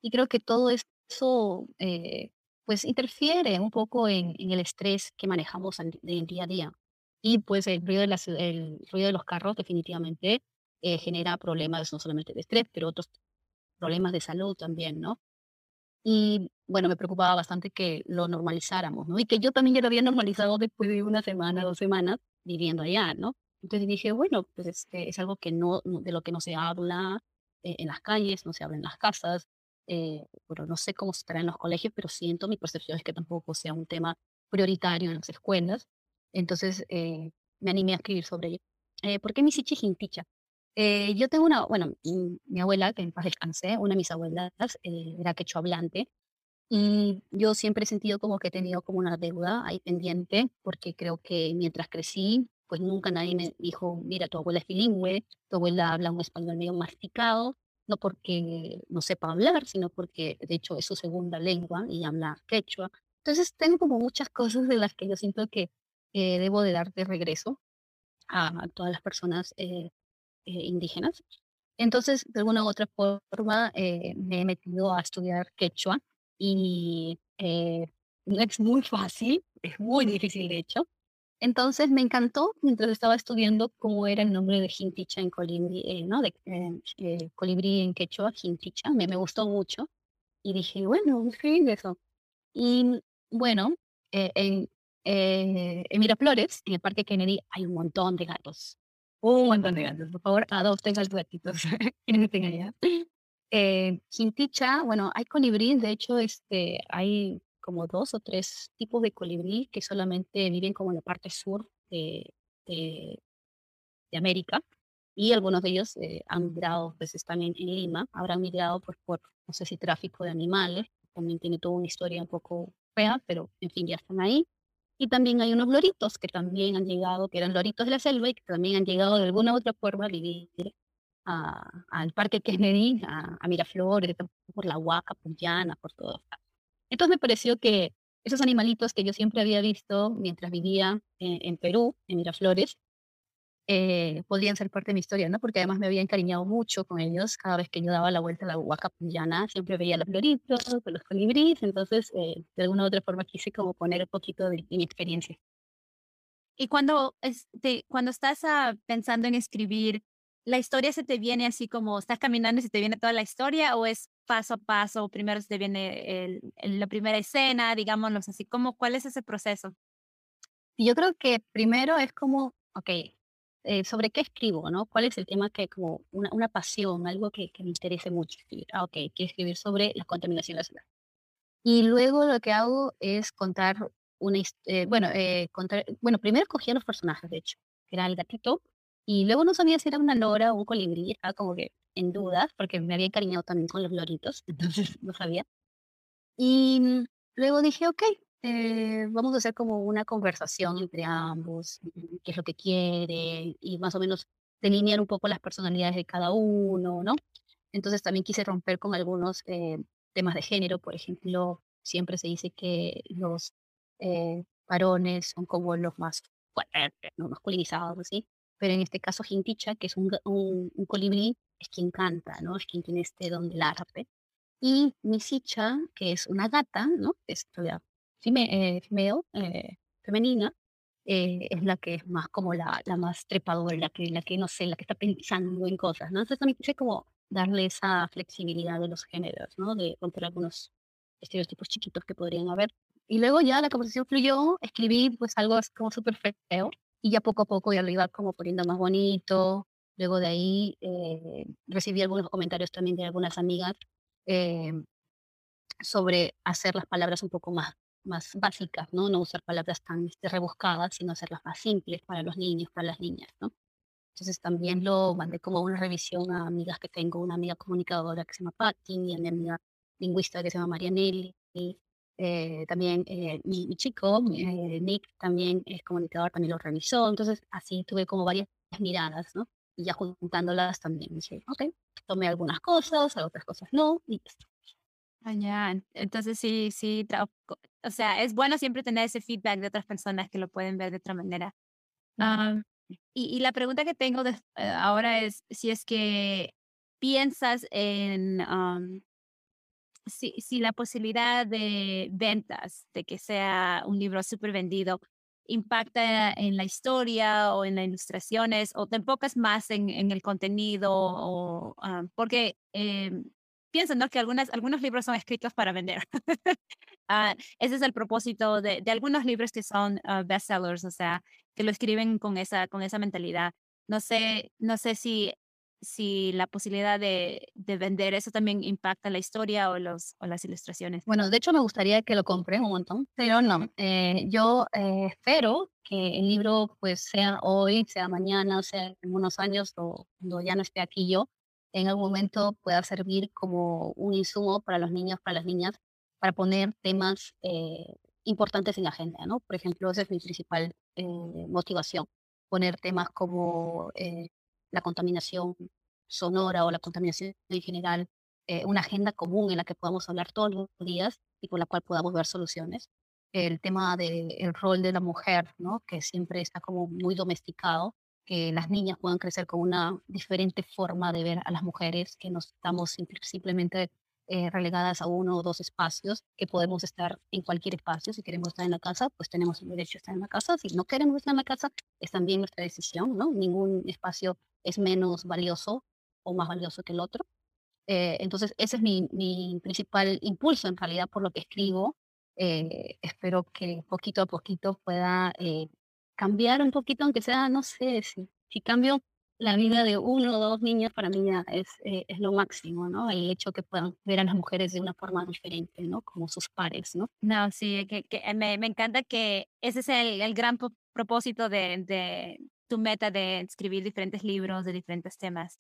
Y creo que todo eso eh, pues interfiere un poco en, el estrés que manejamos en, día a día. Y pues el ruido de, de los carros definitivamente eh, genera problemas no solamente de estrés, pero otros problemas de salud también, ¿no? Y bueno, me preocupaba bastante que lo normalizáramos, ¿no? Y que yo también ya lo había normalizado después de una semana, dos semanas viviendo allá, ¿no? Entonces dije, bueno, pues este, es algo que no, de lo que no se habla eh, en las calles, no se habla en las casas, eh, bueno, no sé cómo estará en los colegios, pero siento, mi percepción es que tampoco sea un tema prioritario en las escuelas. Entonces eh, me animé a escribir sobre ello. Eh, ¿Por qué mi sichi hinticha? Eh, yo tengo una, bueno, mi, abuela, que en paz descansé, una de mis abuelas era quechua hablante, y yo siempre he sentido como que he tenido como una deuda ahí pendiente, porque creo que mientras crecí, pues nunca nadie me dijo, mira, tu abuela es bilingüe, tu abuela habla un español medio masticado, no porque no sepa hablar, sino porque de hecho es su segunda lengua y habla quechua. Entonces tengo como muchas cosas de las que yo siento que eh, debo de dar de regreso a, todas las personas eh, eh, indígenas. Entonces, de alguna u otra forma, me he metido a estudiar quechua y no es muy fácil, es muy difícil de hecho, entonces me encantó mientras estaba estudiando cómo era el nombre de Jinticha en colibrí, eh, ¿no? De eh, eh, colibrí en quechua, Jinticha, me, me gustó mucho. Y dije, bueno, fin eso. Y bueno, en, en Miraflores, en el Parque Kennedy, hay un montón de gatos. Un montón de gatos. Por favor, adopten los gatitos. [LAUGHS] Eh, Jinticha, bueno, hay colibrí, de hecho, este, hay como dos o tres tipos de colibrí que solamente viven como en la parte sur de, de, América y algunos de ellos eh, han migrado, pues están en, Lima, habrán migrado pues, por, no sé si tráfico de animales, también tiene toda una historia un poco fea, pero en fin, ya están ahí. Y también hay unos loritos que también han llegado, que eran loritos de la selva y que también han llegado de alguna u otra forma a vivir al Parque Kennedy, a, a Miraflores, por la Huaca, Puntiana, por todo. Entonces me pareció que esos animalitos que yo siempre había visto mientras vivía en, Perú, en Miraflores, eh, podían ser parte de mi historia, ¿no? Porque además me había encariñado mucho con ellos. Cada vez que yo daba la vuelta a la Huaca Puntiana, siempre veía los floritos, los colibríes, entonces eh, de alguna u otra forma quise como poner un poquito de, mi experiencia. Y cuando, este, cuando estás ah, pensando en escribir, ¿la historia se te viene así como estás caminando y se te viene toda la historia o es paso a paso, primero se te viene el, la primera escena, digámoslo así, como, ¿cuál es ese proceso? Yo creo que primero es como, ok, eh, ¿sobre qué escribo? ¿no? ¿Cuál es el tema que como una, una pasión, algo que, que, me interese mucho escribir? Ah, ok, quiero escribir sobre la contaminación ciudad. Y luego lo que hago es contar una eh, bueno, eh, contar, bueno, primero cogía los personajes, de hecho, que era el gatito, y luego no sabía si era una lora o un colibrí, estaba como que en dudas, porque me había encariñado también con los loritos, [LAUGHS] entonces no sabía. Y mm, luego dije, ok, eh, vamos a hacer como una conversación entre ambos, mm, qué es lo que quiere, y más o menos delinear un poco las personalidades de cada uno, ¿no? Entonces también quise romper con algunos eh, temas de género, por ejemplo, siempre se dice que los eh, varones son como los más fuertes, masculinizados, así pero en este caso Jinticha, que es un, un, colibrí, es quien canta, ¿no? Es quien tiene este don del arte. Y Misicha, que es una gata, ¿no? Es female, eh, eh, femenina, eh, es la que es más como la, la más trepadora, la que, la que, no sé, la que está pensando en cosas, ¿no? Entonces también quise como darle esa flexibilidad de los géneros, ¿no? De romper algunos estereotipos chiquitos que podrían haber. Y luego ya la conversación fluyó, escribí pues algo como súper feo y ya poco a poco ya lo iba como poniendo más bonito. Luego de ahí eh, recibí algunos comentarios también de algunas amigas eh, sobre hacer las palabras un poco más más básicas, ¿no? No usar palabras tan este, rebuscadas, sino hacerlas más simples para los niños, para las niñas, ¿no? Entonces también lo mandé como una revisión a amigas que tengo, una amiga comunicadora que se llama Patty, y a mi amiga lingüista que se llama Marianelli, y, eh, también eh, mi, chico, eh, Nick, también es comunicador, también lo revisó, entonces así tuve como varias miradas, ¿no? Y ya juntándolas también dije, ok, tomé algunas cosas, otras cosas no, y listo. Ah, ya, entonces sí, sí, o sea, es bueno siempre tener ese feedback de otras personas que lo pueden ver de otra manera. y, la pregunta que tengo de, eh, ahora es si es que piensas en si, si la posibilidad de ventas, de que sea un libro súper vendido, impacta en la historia o en las ilustraciones o te enfocas más en, en el contenido o porque eh, pienso ¿no? que algunas, algunos libros son escritos para vender. [LAUGHS] Ah, ese es el propósito de, de algunos libros que son uh, bestsellers, o sea, que lo escriben con esa, con esa mentalidad. No sé, no sé si, si la posibilidad de, de vender eso también impacta la historia o, los, o las ilustraciones. Bueno, de hecho me gustaría que lo compren un montón, pero no. Eh, yo eh, espero que el libro pues sea hoy, sea mañana, sea en unos años o cuando ya no esté aquí yo, en algún momento pueda servir como un insumo para los niños, para las niñas, para poner temas eh, importantes en la agenda, ¿no? Por ejemplo, esa es mi principal eh, motivación, poner temas como eh, la contaminación sonora o la contaminación en general, una agenda común en la que podamos hablar todos los días y con la cual podamos ver soluciones. El tema del rol de la mujer, ¿no? Que siempre está como muy domesticado que las niñas puedan crecer con una diferente forma de ver a las mujeres, que no estamos simplemente eh, relegadas a uno o dos espacios, que podemos estar en cualquier espacio. Si queremos estar en la casa, pues tenemos el derecho a estar en la casa. Si no queremos estar en la casa, es también nuestra decisión, ¿no? Ningún espacio es menos valioso o más valioso que el otro. Eh, entonces, ese es mi, mi, principal impulso en realidad por lo que escribo. Eh, espero que poquito a poquito pueda cambiar un poquito, aunque sea, no sé, si, si cambio la vida de uno o dos niños, para mí ya es, eh, es lo máximo, ¿no? El hecho que puedan ver a las mujeres de una forma diferente, ¿no? Como sus pares, ¿no? No, sí, que, que me, me, encanta que ese es el, el gran propósito de, de, tu meta de escribir diferentes libros de diferentes temas.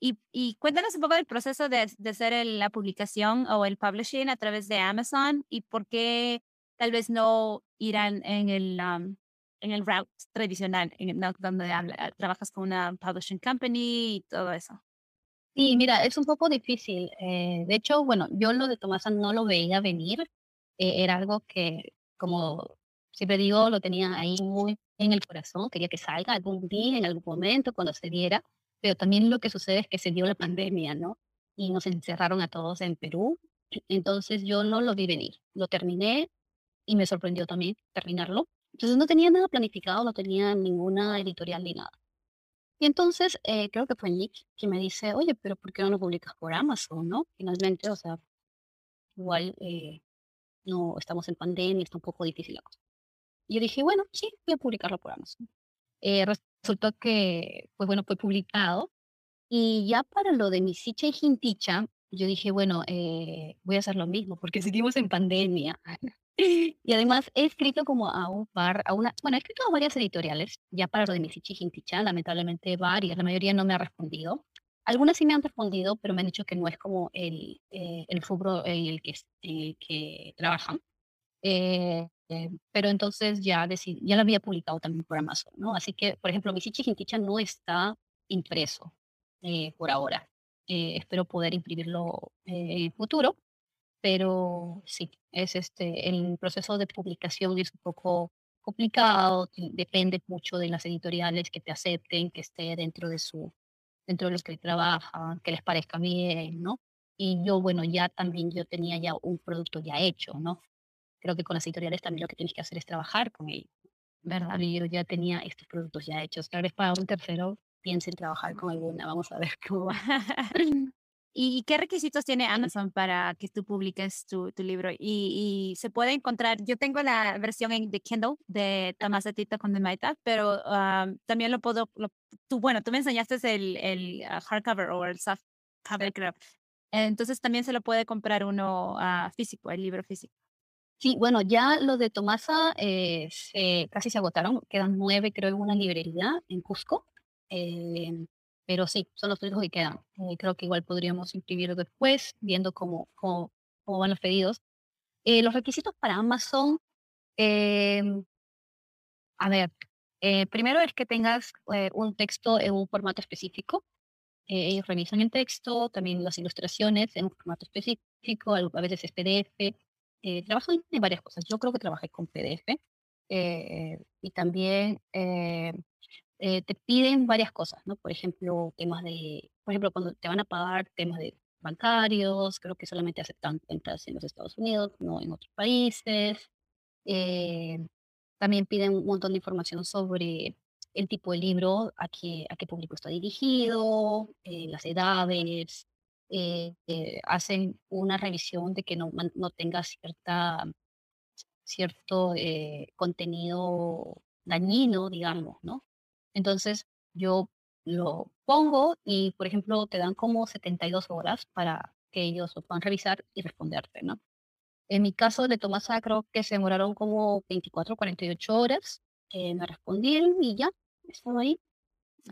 Y, y, cuéntanos un poco del proceso de, de hacer la publicación o el publishing a través de Amazon y por qué tal vez no irán en el, en el route tradicional, en, donde trabajas con una publishing company y todo eso. Sí, mira, es un poco difícil. Eh, de hecho, bueno, yo lo de Tomasa no lo veía venir. Eh, era algo que, como siempre digo, lo tenía ahí muy en el corazón. Quería que salga algún día, en algún momento, cuando se diera. Pero también lo que sucede es que se dio la pandemia, ¿no? Y nos encerraron a todos en Perú. Entonces yo no lo vi venir. Lo terminé, y me sorprendió también terminarlo. Entonces no tenía nada planificado, no tenía ninguna editorial ni nada. Y entonces eh, creo que fue Nick que me dice, oye, pero ¿por qué no lo publicas por Amazon, no? Finalmente, o sea, igual eh, no estamos en pandemia, está un poco difícil la cosa. Y yo dije, bueno, sí, voy a publicarlo por Amazon. Eh, resultó que, pues bueno, fue publicado. Y ya para lo de mi Sicha y Jinticha, yo dije, bueno, voy a hacer lo mismo, porque seguimos en pandemia. [LAUGHS] Y además he escrito como a un par, a una, bueno, he escrito a varias editoriales, ya para lo de mi Jinticha, lamentablemente varias, la mayoría no me ha respondido. Algunas sí me han respondido, pero me han dicho que no es como el, eh, el rubro en el que, en que trabajan. Eh, eh, pero entonces ya, decidí, ya lo había publicado también por Amazon, ¿no? Así que, por ejemplo, mi Jinticha no está impreso por ahora. espero poder imprimirlo en futuro pero sí, es este, el proceso de publicación es un poco complicado, depende mucho de las editoriales que te acepten, que esté dentro de su, dentro de los que trabajan, que les parezca bien, ¿no? Y yo, bueno, ya también yo tenía ya un producto ya hecho, ¿no? Creo que con las editoriales también lo que tienes que hacer es trabajar con ellos. ¿verdad? Yo ya tenía estos productos ya hechos. Tal vez para un tercero piensen trabajar con alguna. Vamos a ver [LAUGHS] cómo va. [LAUGHS] ¿Y qué requisitos tiene Amazon para que tú publiques tu, tu libro? Y, y, se puede encontrar, yo tengo la versión en de Kindle de Tomás de Tito con Maita, pero ah, también lo puedo, tú, bueno, tú me enseñaste el, el ah, hardcover o el soft cover, creo. Entonces también se lo puede comprar uno uh, físico, el libro físico. Sí, bueno, ya los de Tomasa eh, casi se agotaron, quedan nueve creo en una librería en Cusco. Eh, pero sí, son los únicos que quedan. Eh, creo que igual podríamos imprimir después, viendo cómo, cómo, cómo van los pedidos. Eh, los requisitos para Amazon, em, a ver, eh, primero es que tengas un texto en un formato específico. ellos revisan el texto, también las ilustraciones en un formato específico, a veces es PDF. Trabajo en varias cosas. Yo creo que trabajé con PDF. y también eh, te piden varias cosas, ¿no? Por ejemplo, temas de, por ejemplo, cuando te van a pagar temas de bancarios, creo que solamente aceptan cuentas en los Estados Unidos, no en otros países. Eh, también piden un montón de información sobre el tipo de libro, a qué, a qué público está dirigido, eh, las edades, hacen una revisión de que no, no tenga cierta, cierto contenido dañino, digamos, ¿no? Entonces yo lo pongo y, por ejemplo, te dan como 72 horas para que ellos lo puedan revisar y responderte, ¿no? En mi caso de Tomasa creo que se demoraron como 24 o 48 horas. Eh, me respondieron y ya, estaba ahí.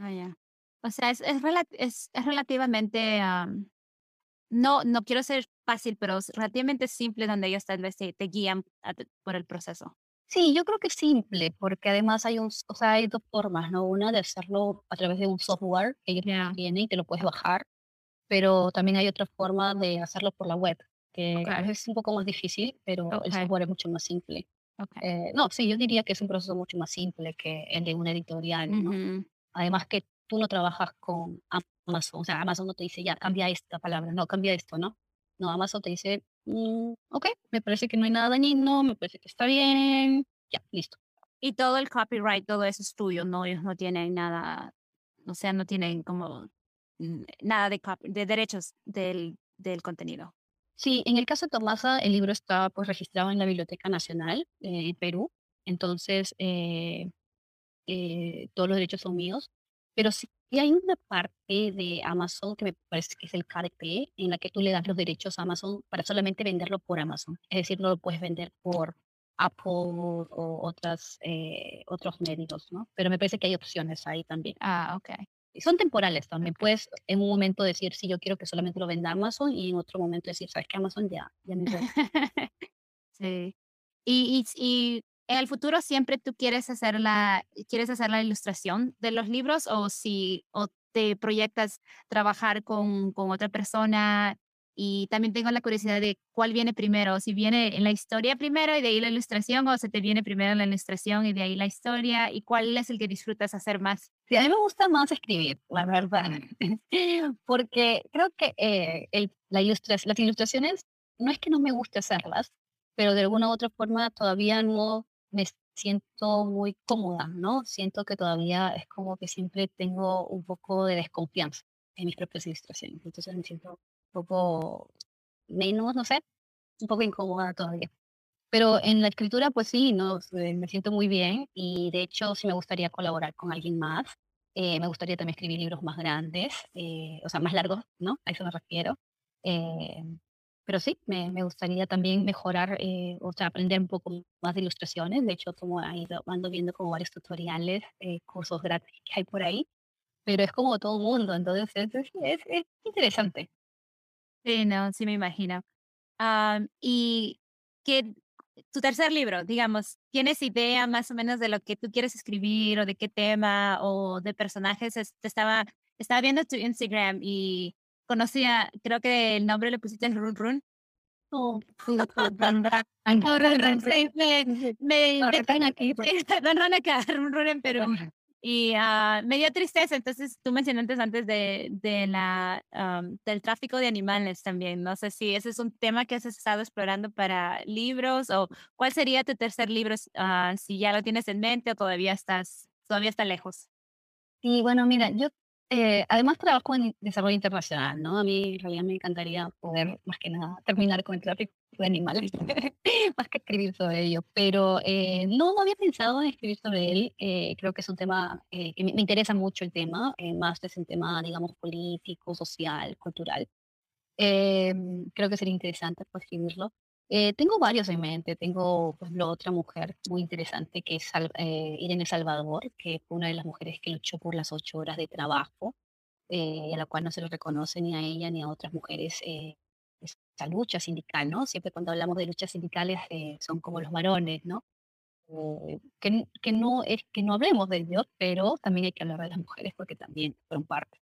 Ah, ya. O sea, es, es, es, es relativamente, no, no quiero ser fácil, pero es relativamente simple donde ellos tal vez te, guían por el proceso. Sí, yo creo que es simple, porque además hay un, o sea, hay dos formas, ¿no? Una de hacerlo a través de un software que ellos tienen y te lo puedes bajar, pero también hay otra forma de hacerlo por la web, que es un poco más difícil, pero el software es mucho más simple. Eh, no, sí, yo diría que es un proceso mucho más simple que el de una editorial, ¿no? Además que tú no trabajas con Amazon, o sea, Amazon no te dice, ya, cambia esta palabra, no, cambia esto, ¿no? No, Amazon te dice, mm, ok, me parece que no hay nada dañino, me parece que está bien, ya, listo. Y todo el copyright, todo eso es tuyo, ¿no? Ellos no tienen nada, o sea, no tienen como nada de, de derechos del, del contenido. Sí, en el caso de Tomasa, el libro está pues registrado en la Biblioteca Nacional eh, en Perú, entonces eh, eh, todos los derechos son míos, pero sí y hay una parte de Amazon que me parece que es el KDP, en la que tú le das los derechos a Amazon para solamente venderlo por Amazon. Es decir, no lo puedes vender por Apple o otras, eh, otros medios, ¿no? Pero me parece que hay opciones ahí también. Ah, ok. Y son temporales también. Puedes en un momento decir, sí, yo quiero que solamente lo venda Amazon y en otro momento decir, ¿sabes qué? Amazon ya, ya me [LAUGHS] Sí. Y, y, y en el futuro siempre tú quieres hacer la, quieres hacer la ilustración de los libros o si o te proyectas trabajar con, con otra persona y también tengo la curiosidad de cuál viene primero, si viene en la historia primero y de ahí la ilustración o se te viene primero la ilustración y de ahí la historia y cuál es el que disfrutas hacer más. Sí, a mí me gusta más escribir, la verdad, [LAUGHS] porque creo que eh, el, la ilustración, las ilustraciones no es que no me guste hacerlas, pero de alguna u otra forma todavía no me siento muy cómoda, ¿no? Siento que todavía es como que siempre tengo un poco de desconfianza en mis propias ilustraciones. Entonces me siento un poco menos, no sé, un poco incómoda todavía. Pero en la escritura, pues sí, no, eh, me siento muy bien y de hecho sí me gustaría colaborar con alguien más. Eh, me gustaría también escribir libros más grandes, eh, o sea, más largos, ¿no? A eso me refiero. Pero sí, me, me gustaría también mejorar, eh, o sea, aprender un poco más de ilustraciones. De hecho, como ido, ando viendo como varios tutoriales, eh, cursos gratis que hay por ahí, pero es como todo mundo, entonces es, es, es interesante. Sí, no, sí me imagino. y que tu tercer libro, digamos, ¿tienes idea más o menos de lo que tú quieres escribir o de qué tema o de personajes? Te estaba, estaba viendo tu Instagram y conocía, creo que el nombre le pusiste Run Run. Oh, me, me, aquí. Run Run [LAUGHS] acá, [LAUGHS] Run Run en Perú. Y uh, me dio tristeza, entonces tú mencionaste antes de, de la, um, del tráfico de animales también. No sé si ese es un tema que has estado explorando para libros o cuál sería tu tercer libro, uh, si ya lo tienes en mente o todavía estás, todavía está lejos. Sí, bueno, mira, yo eh, además trabajo en desarrollo internacional, ¿no? A mí en realidad me encantaría poder, más que nada, terminar con el tráfico de animales, [LAUGHS] más que escribir sobre ello, pero eh, no, había pensado en escribir sobre él. Eh, creo que es un tema que me, me interesa mucho el tema, más es un tema, digamos, político, social, cultural. creo que sería interesante pues, escribirlo. Eh, tengo varios en mente. Tengo, pues, la otra mujer muy interesante que es eh, Irene Salvador, que fue una de las mujeres que luchó por las ocho horas de trabajo, eh, a la cual no se le reconoce ni a ella ni a otras mujeres eh, esa lucha sindical, ¿no? Siempre cuando hablamos de luchas sindicales son como los varones, ¿no? que, que no es que no hablemos de ellos, pero también hay que hablar de las mujeres porque también fueron parte.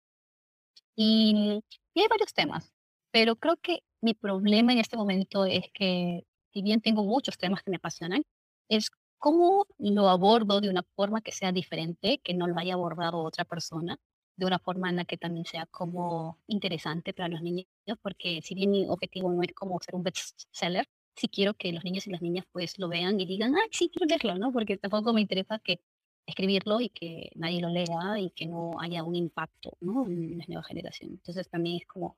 Y, y hay varios temas, pero creo que mi problema en este momento es que, si bien tengo muchos temas que me apasionan, es cómo lo abordo de una forma que sea diferente, que no lo haya abordado otra persona, de una forma en la que también sea como interesante para los niños, porque si bien mi objetivo no es como ser un bestseller, sí quiero que los niños y las niñas pues lo vean y digan, ah, sí, quiero leerlo, ¿no? Porque tampoco me interesa que escribirlo y que nadie lo lea y que no haya un impacto, ¿no? En las nuevas generaciones. Entonces también es como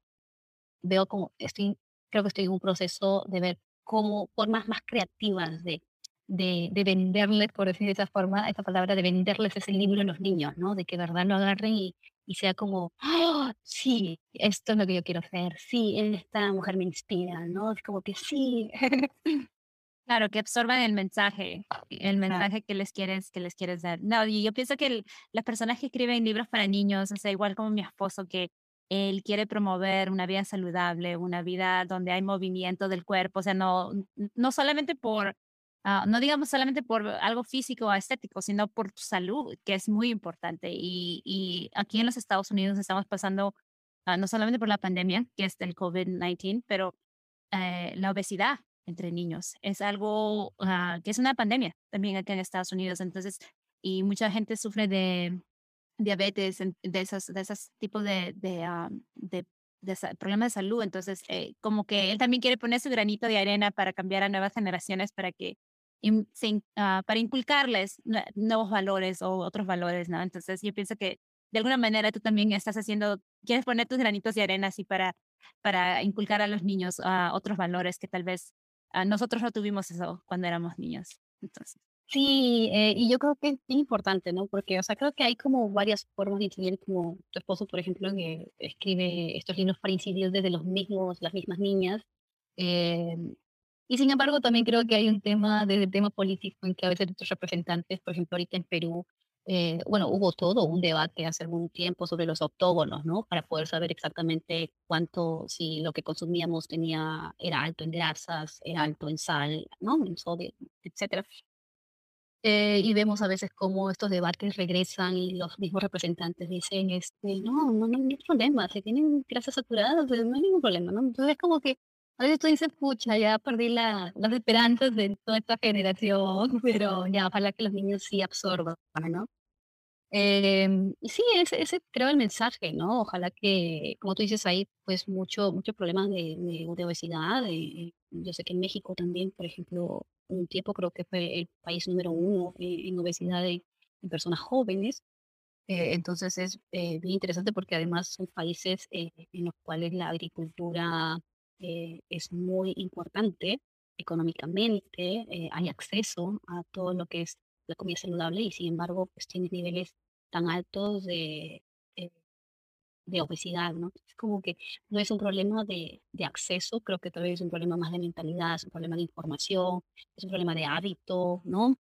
veo como, estoy, creo que estoy en un proceso de ver cómo formas más creativas de, de, de venderles, por decir de esa forma, esa palabra, de venderles ese libro a los niños, ¿no? De que verdad lo agarren y, y sea como, ¡Ah! sí, esto es lo que yo quiero hacer, sí, esta mujer me inspira, ¿no? Es como que sí. [LAUGHS] Claro, que absorban el mensaje, el mensaje que les quieres, que les quieres dar. No, y yo pienso que las personas que escriben libros para niños, o sea, igual como mi esposo, que él quiere promover una vida saludable, una vida donde hay movimiento del cuerpo, o sea, no, no solamente por, ah, no digamos solamente por algo físico o estético, sino por tu salud, que es muy importante. Y, y aquí en los Estados Unidos estamos pasando ah, no solamente por la pandemia, que es del COVID-19, pero eh, la obesidad entre niños es algo ah, que es una pandemia también aquí en Estados Unidos. Entonces, y mucha gente sufre de diabetes, de esos, de esos tipos de, de, ah, de, problemas de salud. Entonces, eh, como que él también quiere poner su granito de arena para cambiar a nuevas generaciones, para que ah, para inculcarles nuevos valores o otros valores, ¿no? Entonces, yo pienso que de alguna manera tú también estás haciendo, quieres poner tus granitos de arena así para, para inculcar a los niños a otros valores que tal vez ah, nosotros no tuvimos eso cuando éramos niños. Entonces. Sí, eh, y yo creo que es importante, ¿no? Porque, o sea, creo que hay como varias formas de incidir, como tu esposo, por ejemplo, que escribe estos libros para incidir desde los mismos, las mismas niñas. Eh, y sin embargo, también creo que hay un tema, desde el tema político, en que a veces nuestros representantes, por ejemplo, ahorita en Perú, eh, bueno, hubo todo un debate hace algún tiempo sobre los octógonos, ¿no? Para poder saber exactamente cuánto, si lo que consumíamos tenía, era alto en grasas, era alto en sal, ¿no? En sodio, etcétera. Eh, y vemos a veces cómo estos debates regresan y los mismos representantes dicen, este, no, no, no, hay problema, si tienen grasas saturadas, no hay ningún problema, ¿no? Entonces es como que a veces tú dices, pucha, ya perdí la, las esperanzas de toda esta generación, [LAUGHS] pero ya, ojalá que los niños sí absorban, ¿no? Em, y sí, ese, ese creo el mensaje, ¿no? Ojalá que, como tú dices, hay pues mucho, muchos problemas de, de, obesidad. yo sé que en México también, por ejemplo, un tiempo creo que fue el país número uno en obesidad en personas jóvenes. Eh, entonces es eh, bien interesante porque además son países eh, en los cuales la agricultura es muy importante económicamente, hay acceso a todo lo que es la comida saludable y sin embargo pues tiene niveles tan altos de, de obesidad, ¿no? Es como que no es un problema de, de acceso, creo que tal vez es un problema más de mentalidad, es un problema de información, es un problema de hábito, ¿no?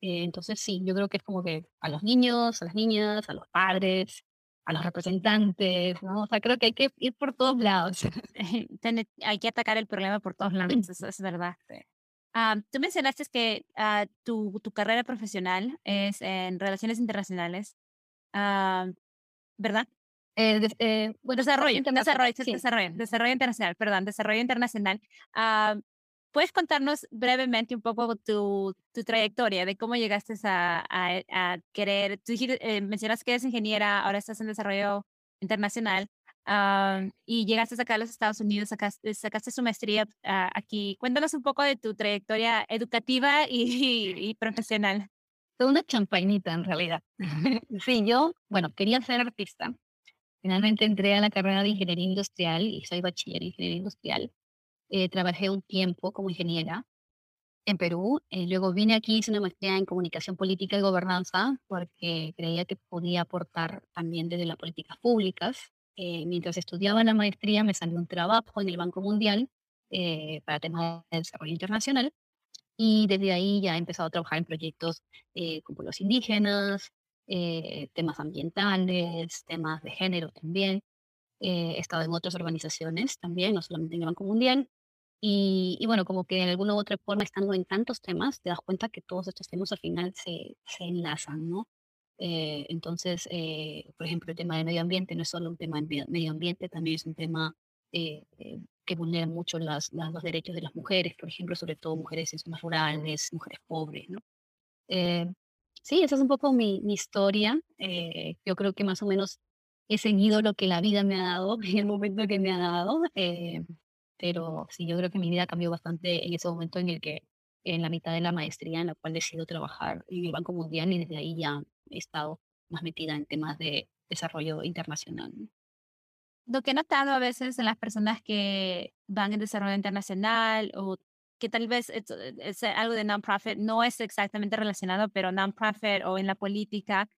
Eh, entonces sí, yo creo que es como que a los niños, a las niñas, a los padres, a los representantes, ¿no? O sea, creo que hay que ir por todos lados. [LAUGHS] hay que atacar el problema por todos lados, eso es verdad. [LAUGHS] Ah, tú mencionaste que uh, tu, tu, carrera profesional es en relaciones internacionales, uh, ¿verdad? Eh, eh, bueno, desarrollo, desarrollo, desarrollo, desarrollo internacional, perdón, desarrollo internacional. ¿puedes contarnos brevemente un poco tu, tu trayectoria de cómo llegaste a, a, querer, tú dijiste, eh, mencionas que eres ingeniera, ahora estás en desarrollo internacional y llegaste acá a los Estados Unidos, sacaste, sacaste su maestría ah, aquí. Cuéntanos un poco de tu trayectoria educativa y, y, profesional. Una champañita en realidad. [LAUGHS] sí, yo, bueno, quería ser artista. Finalmente entré a la carrera de ingeniería industrial y soy bachiller en ingeniería industrial. Eh, trabajé un tiempo como ingeniera en Perú. Eh, luego vine aquí, hice una maestría en comunicación política y gobernanza porque creía que podía aportar también desde las políticas públicas. Eh, mientras estudiaba la maestría me salió un trabajo en el Banco Mundial para temas de desarrollo internacional y desde ahí ya he empezado a trabajar en proyectos con pueblos indígenas, temas ambientales, temas de género también. he estado en otras organizaciones también, no solamente en el Banco Mundial. Y, bueno, como que de alguna u otra forma, estando en tantos temas, te das cuenta que todos estos temas al final se, se enlazan, ¿no? Eh, entonces, eh, por ejemplo, el tema del medio ambiente no es solo un tema de medio ambiente, también es un tema eh, que vulnera mucho las, los derechos de las mujeres, por ejemplo, sobre todo mujeres en zonas rurales, mujeres pobres, ¿no? sí, esa es un poco mi, mi historia. yo creo que más o menos he seguido lo que la vida me ha dado [LAUGHS] en el momento que me ha dado. Pero sí, yo creo que mi vida cambió bastante en ese momento en el que, en la mitad de la maestría, en la cual decido trabajar en el Banco Mundial y desde ahí ya he estado más metida en temas de desarrollo internacional. Lo que he notado a veces en las personas que van en desarrollo internacional o que tal vez es, algo de non-profit, no es exactamente relacionado, pero non-profit o en la política,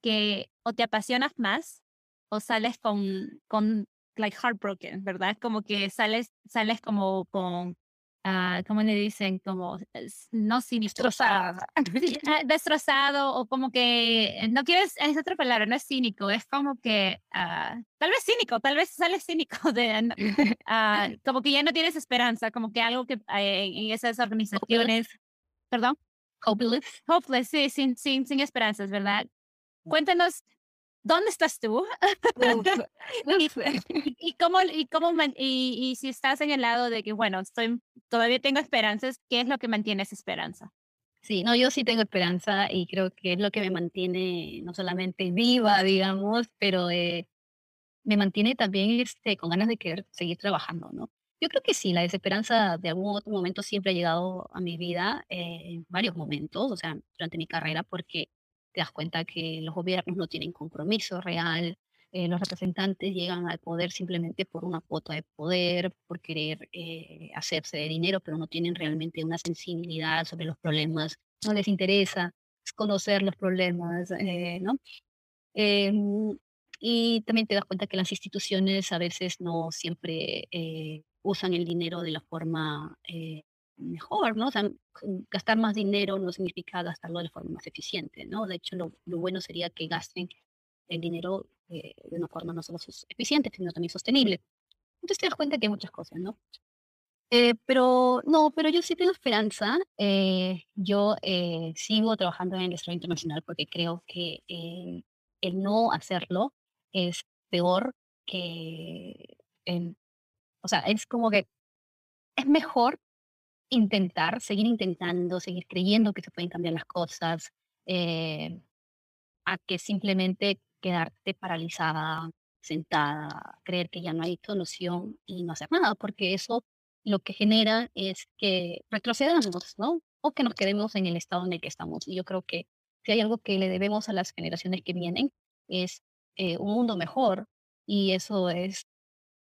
que o te apasionas más o sales con, con like heartbroken, ¿verdad? Como que sales, sales como con, uh, ¿cómo le dicen? Como no cínico. Destrozado. [LAUGHS] Destrozado o como que, no quieres, es otra palabra, no es cínico, es como que, uh, tal vez cínico, tal vez sales cínico [LAUGHS] de, uh, [LAUGHS] como que ya no tienes esperanza, como que algo que eh, en esas organizaciones, perdón. Hopeless. Hopeless, sí, sin, sin, sin esperanzas, ¿verdad? Cuéntanos ¿dónde estás tú? [LAUGHS] y, cómo, y, cómo y, y, si estás en el lado de que, bueno, estoy, todavía tengo esperanzas, ¿qué es lo que mantiene esa esperanza? Sí, no, yo sí tengo esperanza y creo que es lo que me mantiene no solamente viva, digamos, pero eh, me mantiene también este, con ganas de querer seguir trabajando, ¿no? Yo creo que sí, la desesperanza de algún otro momento siempre ha llegado a mi vida, eh, en varios momentos, o sea, durante mi carrera, porque te das cuenta que los gobiernos no tienen compromiso real, eh, los representantes llegan al poder simplemente por una cuota de poder, por querer eh, hacerse de dinero, pero no tienen realmente una sensibilidad sobre los problemas, no les interesa conocer los problemas, eh, ¿no? Em, y también te das cuenta que las instituciones a veces no siempre usan el dinero de la forma mejor, ¿no? O sea, gastar más dinero no significa gastarlo de forma más eficiente, ¿no? De hecho, lo, bueno sería que gasten el dinero eh, de una forma no solo eficiente, sino también sostenible. Entonces te das cuenta que hay muchas cosas, ¿no? Eh, pero no, pero yo sí tengo esperanza. Eh, yo sigo trabajando en el desarrollo internacional porque creo que el no hacerlo es peor que, o sea, es como que es mejor intentar, seguir intentando, seguir creyendo que se pueden cambiar las cosas, eh, a que simplemente quedarte paralizada, sentada, creer que ya no hay solución y no hacer nada, porque eso lo que genera es que retrocedamos, ¿no? O que nos quedemos en el estado en el que estamos. Y yo creo que si hay algo que le debemos a las generaciones que vienen es eh, un mundo mejor y eso es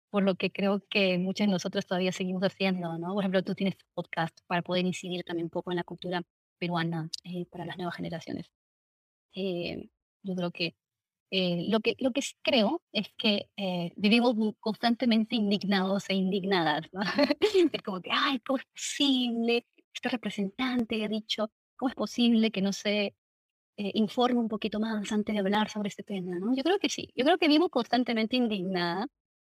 por lo que creo que muchos de nosotros todavía seguimos haciendo, ¿no? Por ejemplo, tú tienes podcast para poder incidir también un poco en la cultura peruana eh, para las nuevas generaciones. Eh, yo creo que eh, lo que lo que creo es que vivimos constantemente indignados e indignadas, ¿no? [LAUGHS] es como que, ay, ¿cómo es posible? Este representante ha dicho, ¿cómo es posible que no se informe un poquito más antes de hablar sobre este tema, ¿no? Yo creo que sí, yo creo que vivimos constantemente indignadas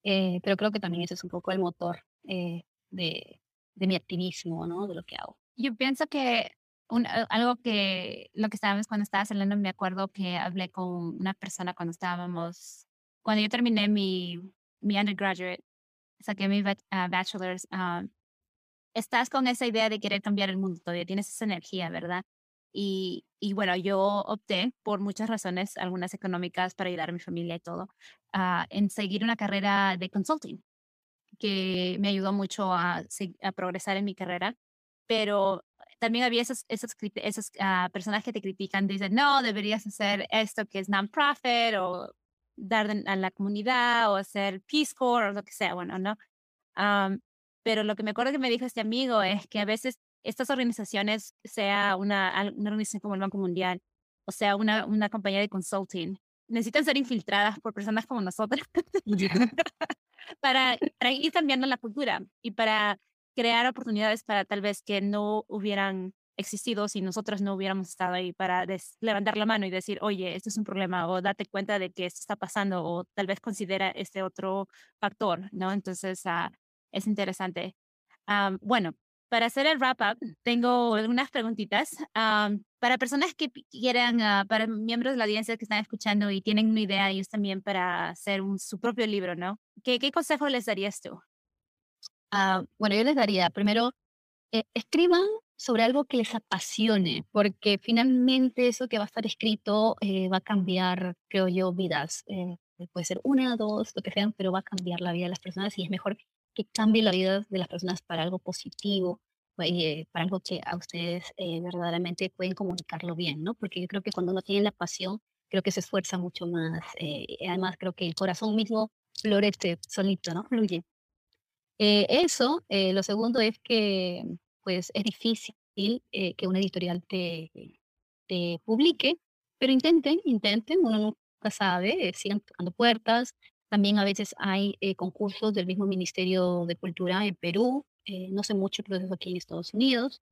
eh, pero creo que también ese es un poco el motor eh, de, de, mi activismo, ¿no? De lo que hago. Yo pienso que un, algo que lo que estábamos cuando estaba hablando, me acuerdo que hablé con una persona cuando estábamos, cuando yo terminé mi, mi undergraduate, saqué mi uh, bachelor's, um, estás con esa idea de querer cambiar el mundo, todavía tienes esa energía, ¿verdad? Y, y bueno, yo opté por muchas razones, algunas económicas para ayudar a mi familia y todo, uh, en seguir una carrera de consulting, que me ayudó mucho a, a progresar en mi carrera, pero también había esas, esas, esas uh, personas que te critican, dicen, no, deberías hacer esto que es non-profit o dar a la comunidad o hacer Peace Corps o lo que sea, bueno, ¿no? Um, pero lo que me acuerdo que me dijo este amigo es que a veces estas organizaciones, sea una, una organización como el Banco Mundial, o sea, una, una compañía de consulting, necesitan ser infiltradas por personas como nosotros [LAUGHS] para, para ir cambiando la cultura y para crear oportunidades para tal vez que no hubieran existido si nosotros no hubiéramos estado ahí para levantar la mano y decir, oye, esto es un problema, o date cuenta de que esto está pasando, o tal vez considera este otro factor, ¿no? Entonces, uh, es interesante. Um, bueno, para hacer el wrap up, tengo algunas preguntitas. para personas que quieran, ah, para miembros de la audiencia que están escuchando y tienen una idea ellos también para hacer su propio libro, ¿no? ¿Qué, qué consejo les darías tú? Ah, bueno, yo les daría, primero, eh, escriban sobre algo que les apasione, porque finalmente eso que va a estar escrito eh, va a cambiar, creo yo, vidas. Eh, puede ser una, dos, lo que sean, pero va a cambiar la vida de las personas y es mejor que cambie la vida de las personas para algo positivo, eh, para algo que a ustedes eh, verdaderamente pueden comunicarlo bien, ¿no? Porque yo creo que cuando uno tiene la pasión, creo que se esfuerza mucho más. Eh, además, creo que el corazón mismo florece solito, ¿no? Fluye. eso, lo segundo es que, pues, es difícil que una editorial te, te publique, pero intenten, intenten, uno nunca sabe, sigan tocando puertas, también a veces hay eh, concursos del mismo Ministerio de Cultura en Perú. Eh, no sé mucho el proceso aquí en Estados Unidos.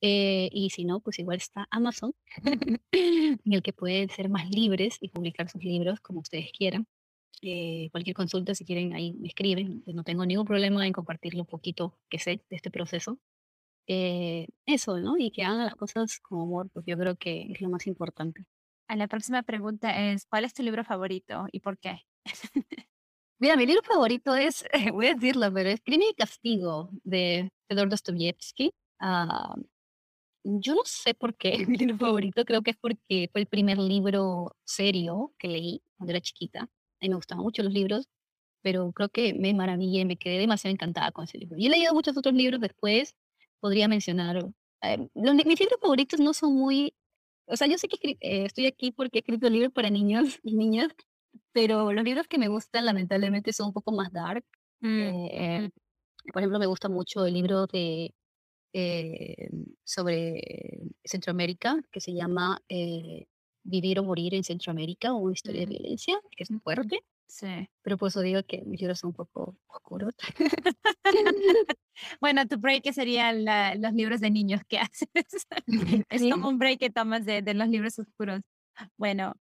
Eh, y si no, pues igual está Amazon, [LAUGHS] en el que pueden ser más libres y publicar sus libros como ustedes quieran. cualquier consulta, si quieren, ahí me escriben. No tengo ningún problema en compartir un poquito que sé de este proceso. eso, ¿no? Y que hagan las cosas con amor, pues yo creo que es lo más importante. A la próxima pregunta es, ¿cuál es tu libro favorito y por qué? [LAUGHS] Mira, mi libro favorito es, [LAUGHS] voy a decirlo, pero es Crimen y Castigo de Fedor Dostoyevsky. Ah, yo no sé por qué [LAUGHS] mi libro favorito, creo que es porque fue el primer libro serio que leí cuando era chiquita. A mí me gustaban mucho los libros, pero creo que me maravillé, me quedé demasiado encantada con ese libro. Y he leído muchos otros libros después, podría mencionar. Eh, los, mis libros favoritos no son muy. O sea, yo sé que eh, estoy aquí porque he escrito libros para niños y niñas, pero los libros que me gustan, lamentablemente, son un poco más dark. Mm, eh, por ejemplo, me gusta mucho el libro de eh, sobre Centroamérica, que se llama eh, Vivir o Morir en Centroamérica, o una historia de violencia, que es fuerte. Sí. Pero por eso digo que mis libros son un poco oscuros. [LAUGHS] bueno, tu break [LAUGHS] serían los libros de niños que haces. [LAUGHS] es como un break que tomas de, de los libros oscuros. Bueno,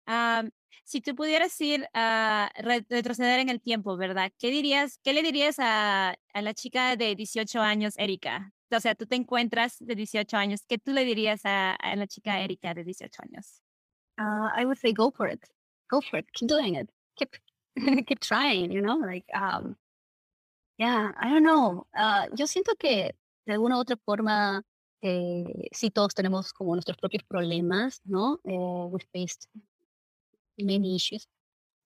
si tú pudieras ir a retroceder en el tiempo, ¿verdad? ¿Qué dirías, qué le dirías a, a la chica de 18 años, Erika? O sea, tú te encuentras de 18 años, ¿qué tú le dirías a, a la chica Erika de 18 años? Uh, I would say go for it. Go for it. Keep doing it. Keep [LAUGHS] keep trying, you know? Like um yeah, I don't know. Uh, yo siento que de alguna u otra forma eh, sí todos tenemos como nuestros propios problemas, ¿no? Eh, we faced many issues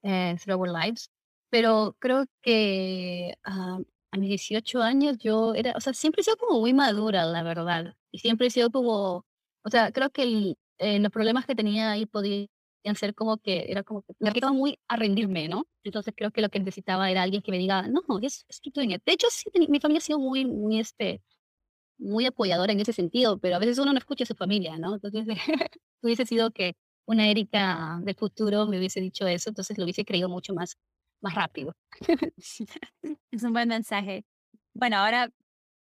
eh, through our lives, pero creo que ah, a mis 18 años yo era, o sea, siempre he sido como muy madura, la verdad, y siempre he sido como, o sea, creo que eh, los problemas que tenía ahí podían ser como que, era como que me quedaba muy a rendirme, ¿no? Entonces creo que lo que necesitaba era alguien que me diga, no, es, es De hecho, sí, mi familia ha sido muy, muy, este, muy apoyadora en ese sentido, pero a veces uno no escucha a su familia, ¿no? Entonces, [LAUGHS] hubiese sido que una Erika del futuro me hubiese dicho eso, entonces lo hubiese creído mucho más, más rápido. [LAUGHS] es un buen mensaje. Bueno, ahora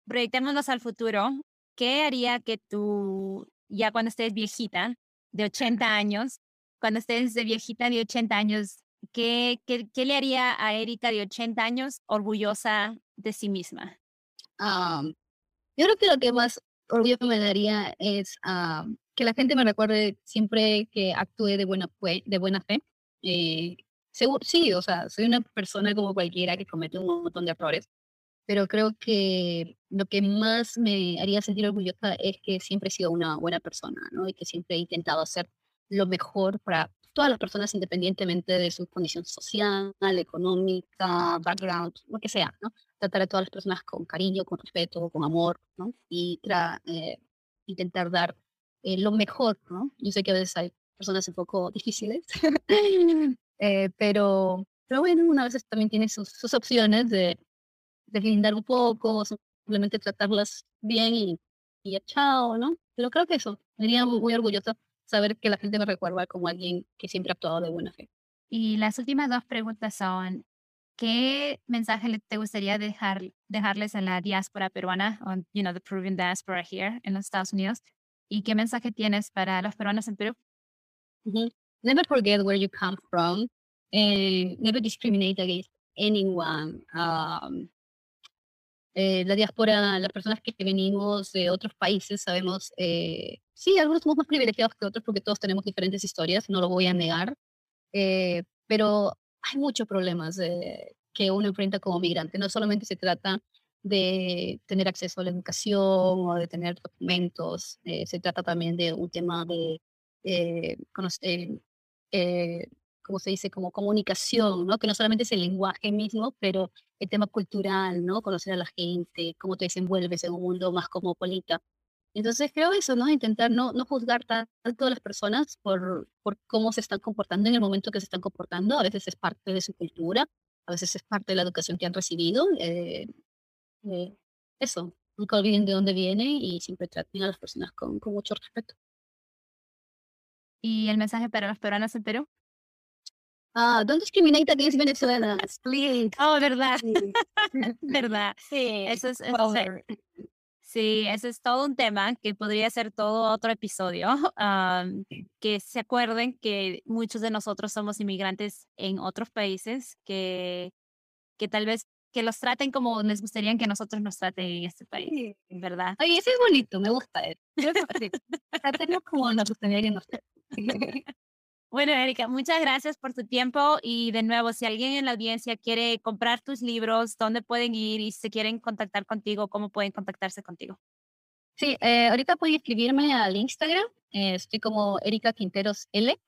proyectémonos al futuro. ¿Qué haría que tú, ya cuando estés viejita, de 80 años, cuando estés de viejita de 80 años, ¿qué, qué, qué le haría a Erika de 80 años orgullosa de sí misma? Yo creo que lo que más orgullo me daría es ah, que la gente me recuerde siempre que actúe de buena, de buena fe. Eh, sí, o sea, soy una persona como cualquiera que comete un montón de errores, pero creo que lo que más me haría sentir orgullosa es que siempre he sido una buena persona, ¿no? Y que siempre he intentado hacer lo mejor para todas las personas independientemente de su condición social, económica, background, lo que sea, ¿no? Tratar a todas las personas con cariño, con respeto, con amor, ¿no? Y eh, intentar dar eh, lo mejor, ¿no? Yo sé que a veces hay personas un poco difíciles, [LAUGHS] [LAUGHS] eh, pero, pero bueno, una vez también tiene sus, sus opciones de, de brindar un poco, simplemente tratarlas bien y, y ya chao, ¿no? Pero creo que eso, me haría muy, muy orgullosa saber que la gente me recuerda como alguien que siempre ha actuado de buena fe. Y las últimas dos preguntas son, ¿qué mensaje te gustaría dejar, dejarles a la diáspora peruana, o, you know, the Peruvian diaspora here en los Estados Unidos? ¿Y qué mensaje tienes para los peruanos en Perú? Never forget where you come from. Uh, never discriminate against anyone. Um, eh, la diáspora, las personas que venimos de otros países, sabemos, eh, sí, algunos somos más privilegiados que otros porque todos tenemos diferentes historias, no lo voy a negar, eh, pero hay muchos problemas que uno enfrenta como migrante. No solamente se trata de tener acceso a la educación o de tener documentos, se trata también de un tema de conocer, como se dice, como comunicación, ¿no? Que no solamente es el lenguaje mismo, pero el tema cultural, ¿no? Conocer a la gente, cómo te desenvuelves en un mundo más cosmopolita. Entonces creo eso, ¿no? Intentar no, no juzgar tanto a las personas por, por cómo se están comportando en el momento que se están comportando. A veces es parte de su cultura, a veces es parte de la educación que han recibido. Eh, eh, eso, nunca olviden de dónde viene y siempre traten a las personas con, con mucho respeto. ¿Y el mensaje para los peruanos en Perú? Ah, don't discriminate against Venezuelans, please. Oh, verdad. [LAUGHS] verdad. Sí, eso es, sí, eso es todo un tema que podría ser todo otro episodio. [LAUGHS] que se acuerden que muchos de nosotros somos inmigrantes en otros países que, que tal vez que los traten como les gustaría que nosotros nos traten en este país, ¿verdad? Oye, eso es bonito, me gusta eso. Como nos gustaría que nos [LAUGHS] Bueno, Erika, muchas gracias por tu tiempo y de nuevo, si alguien en la audiencia quiere comprar tus libros, ¿dónde pueden ir? Y si quieren contactar contigo, ¿cómo pueden contactarse contigo? Sí, eh, ahorita pueden escribirme al Instagram, eh, estoy como Erika Quinteros L,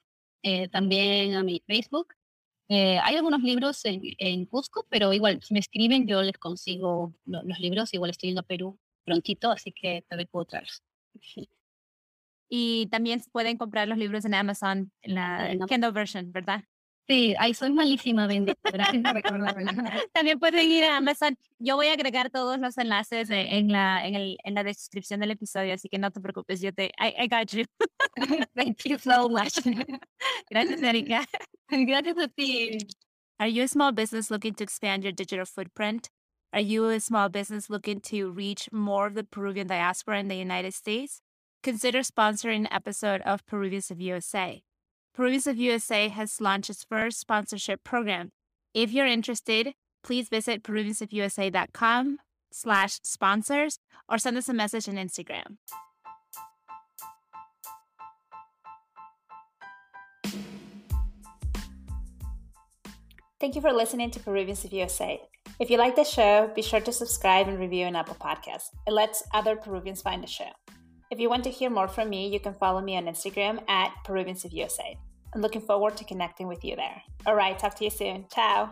eh, también a mi Facebook. Hay algunos libros en, en, Cusco, pero igual, si me escriben, yo les consigo los libros, igual estoy yendo a Perú prontito, así que también puedo traerlos. [LAUGHS] Y también pueden comprar los libros en Amazon, en la Kindle version, ¿verdad? Sí, ahí soy malísima vendiendo. [LAUGHS] También pueden ir a Amazon. Yo voy a agregar todos los enlaces en la, en, el, en la descripción del episodio, así que no te preocupes, yo te, I, I got you. [LAUGHS] [LAUGHS] Thank you so much. Gracias, Erika. Gracias a ti. Are you a small business looking to expand your digital footprint? Are you a small business looking to reach more of the Peruvian diaspora in the United States? consider sponsoring an episode of Peruvians of USA. Peruvians of USA has launched its first sponsorship program. If you're interested, please visit peruviansofUSA.com slash sponsors or send us a message on Instagram. Thank you for listening to Peruvians of USA. If you like the show, be sure to subscribe and review an Apple Podcast. It lets other Peruvians find the show. If you want to hear more from me, you can follow me on Instagram at Peruvians of USA. I'm looking forward to connecting with you there. All right, talk to you soon. Ciao.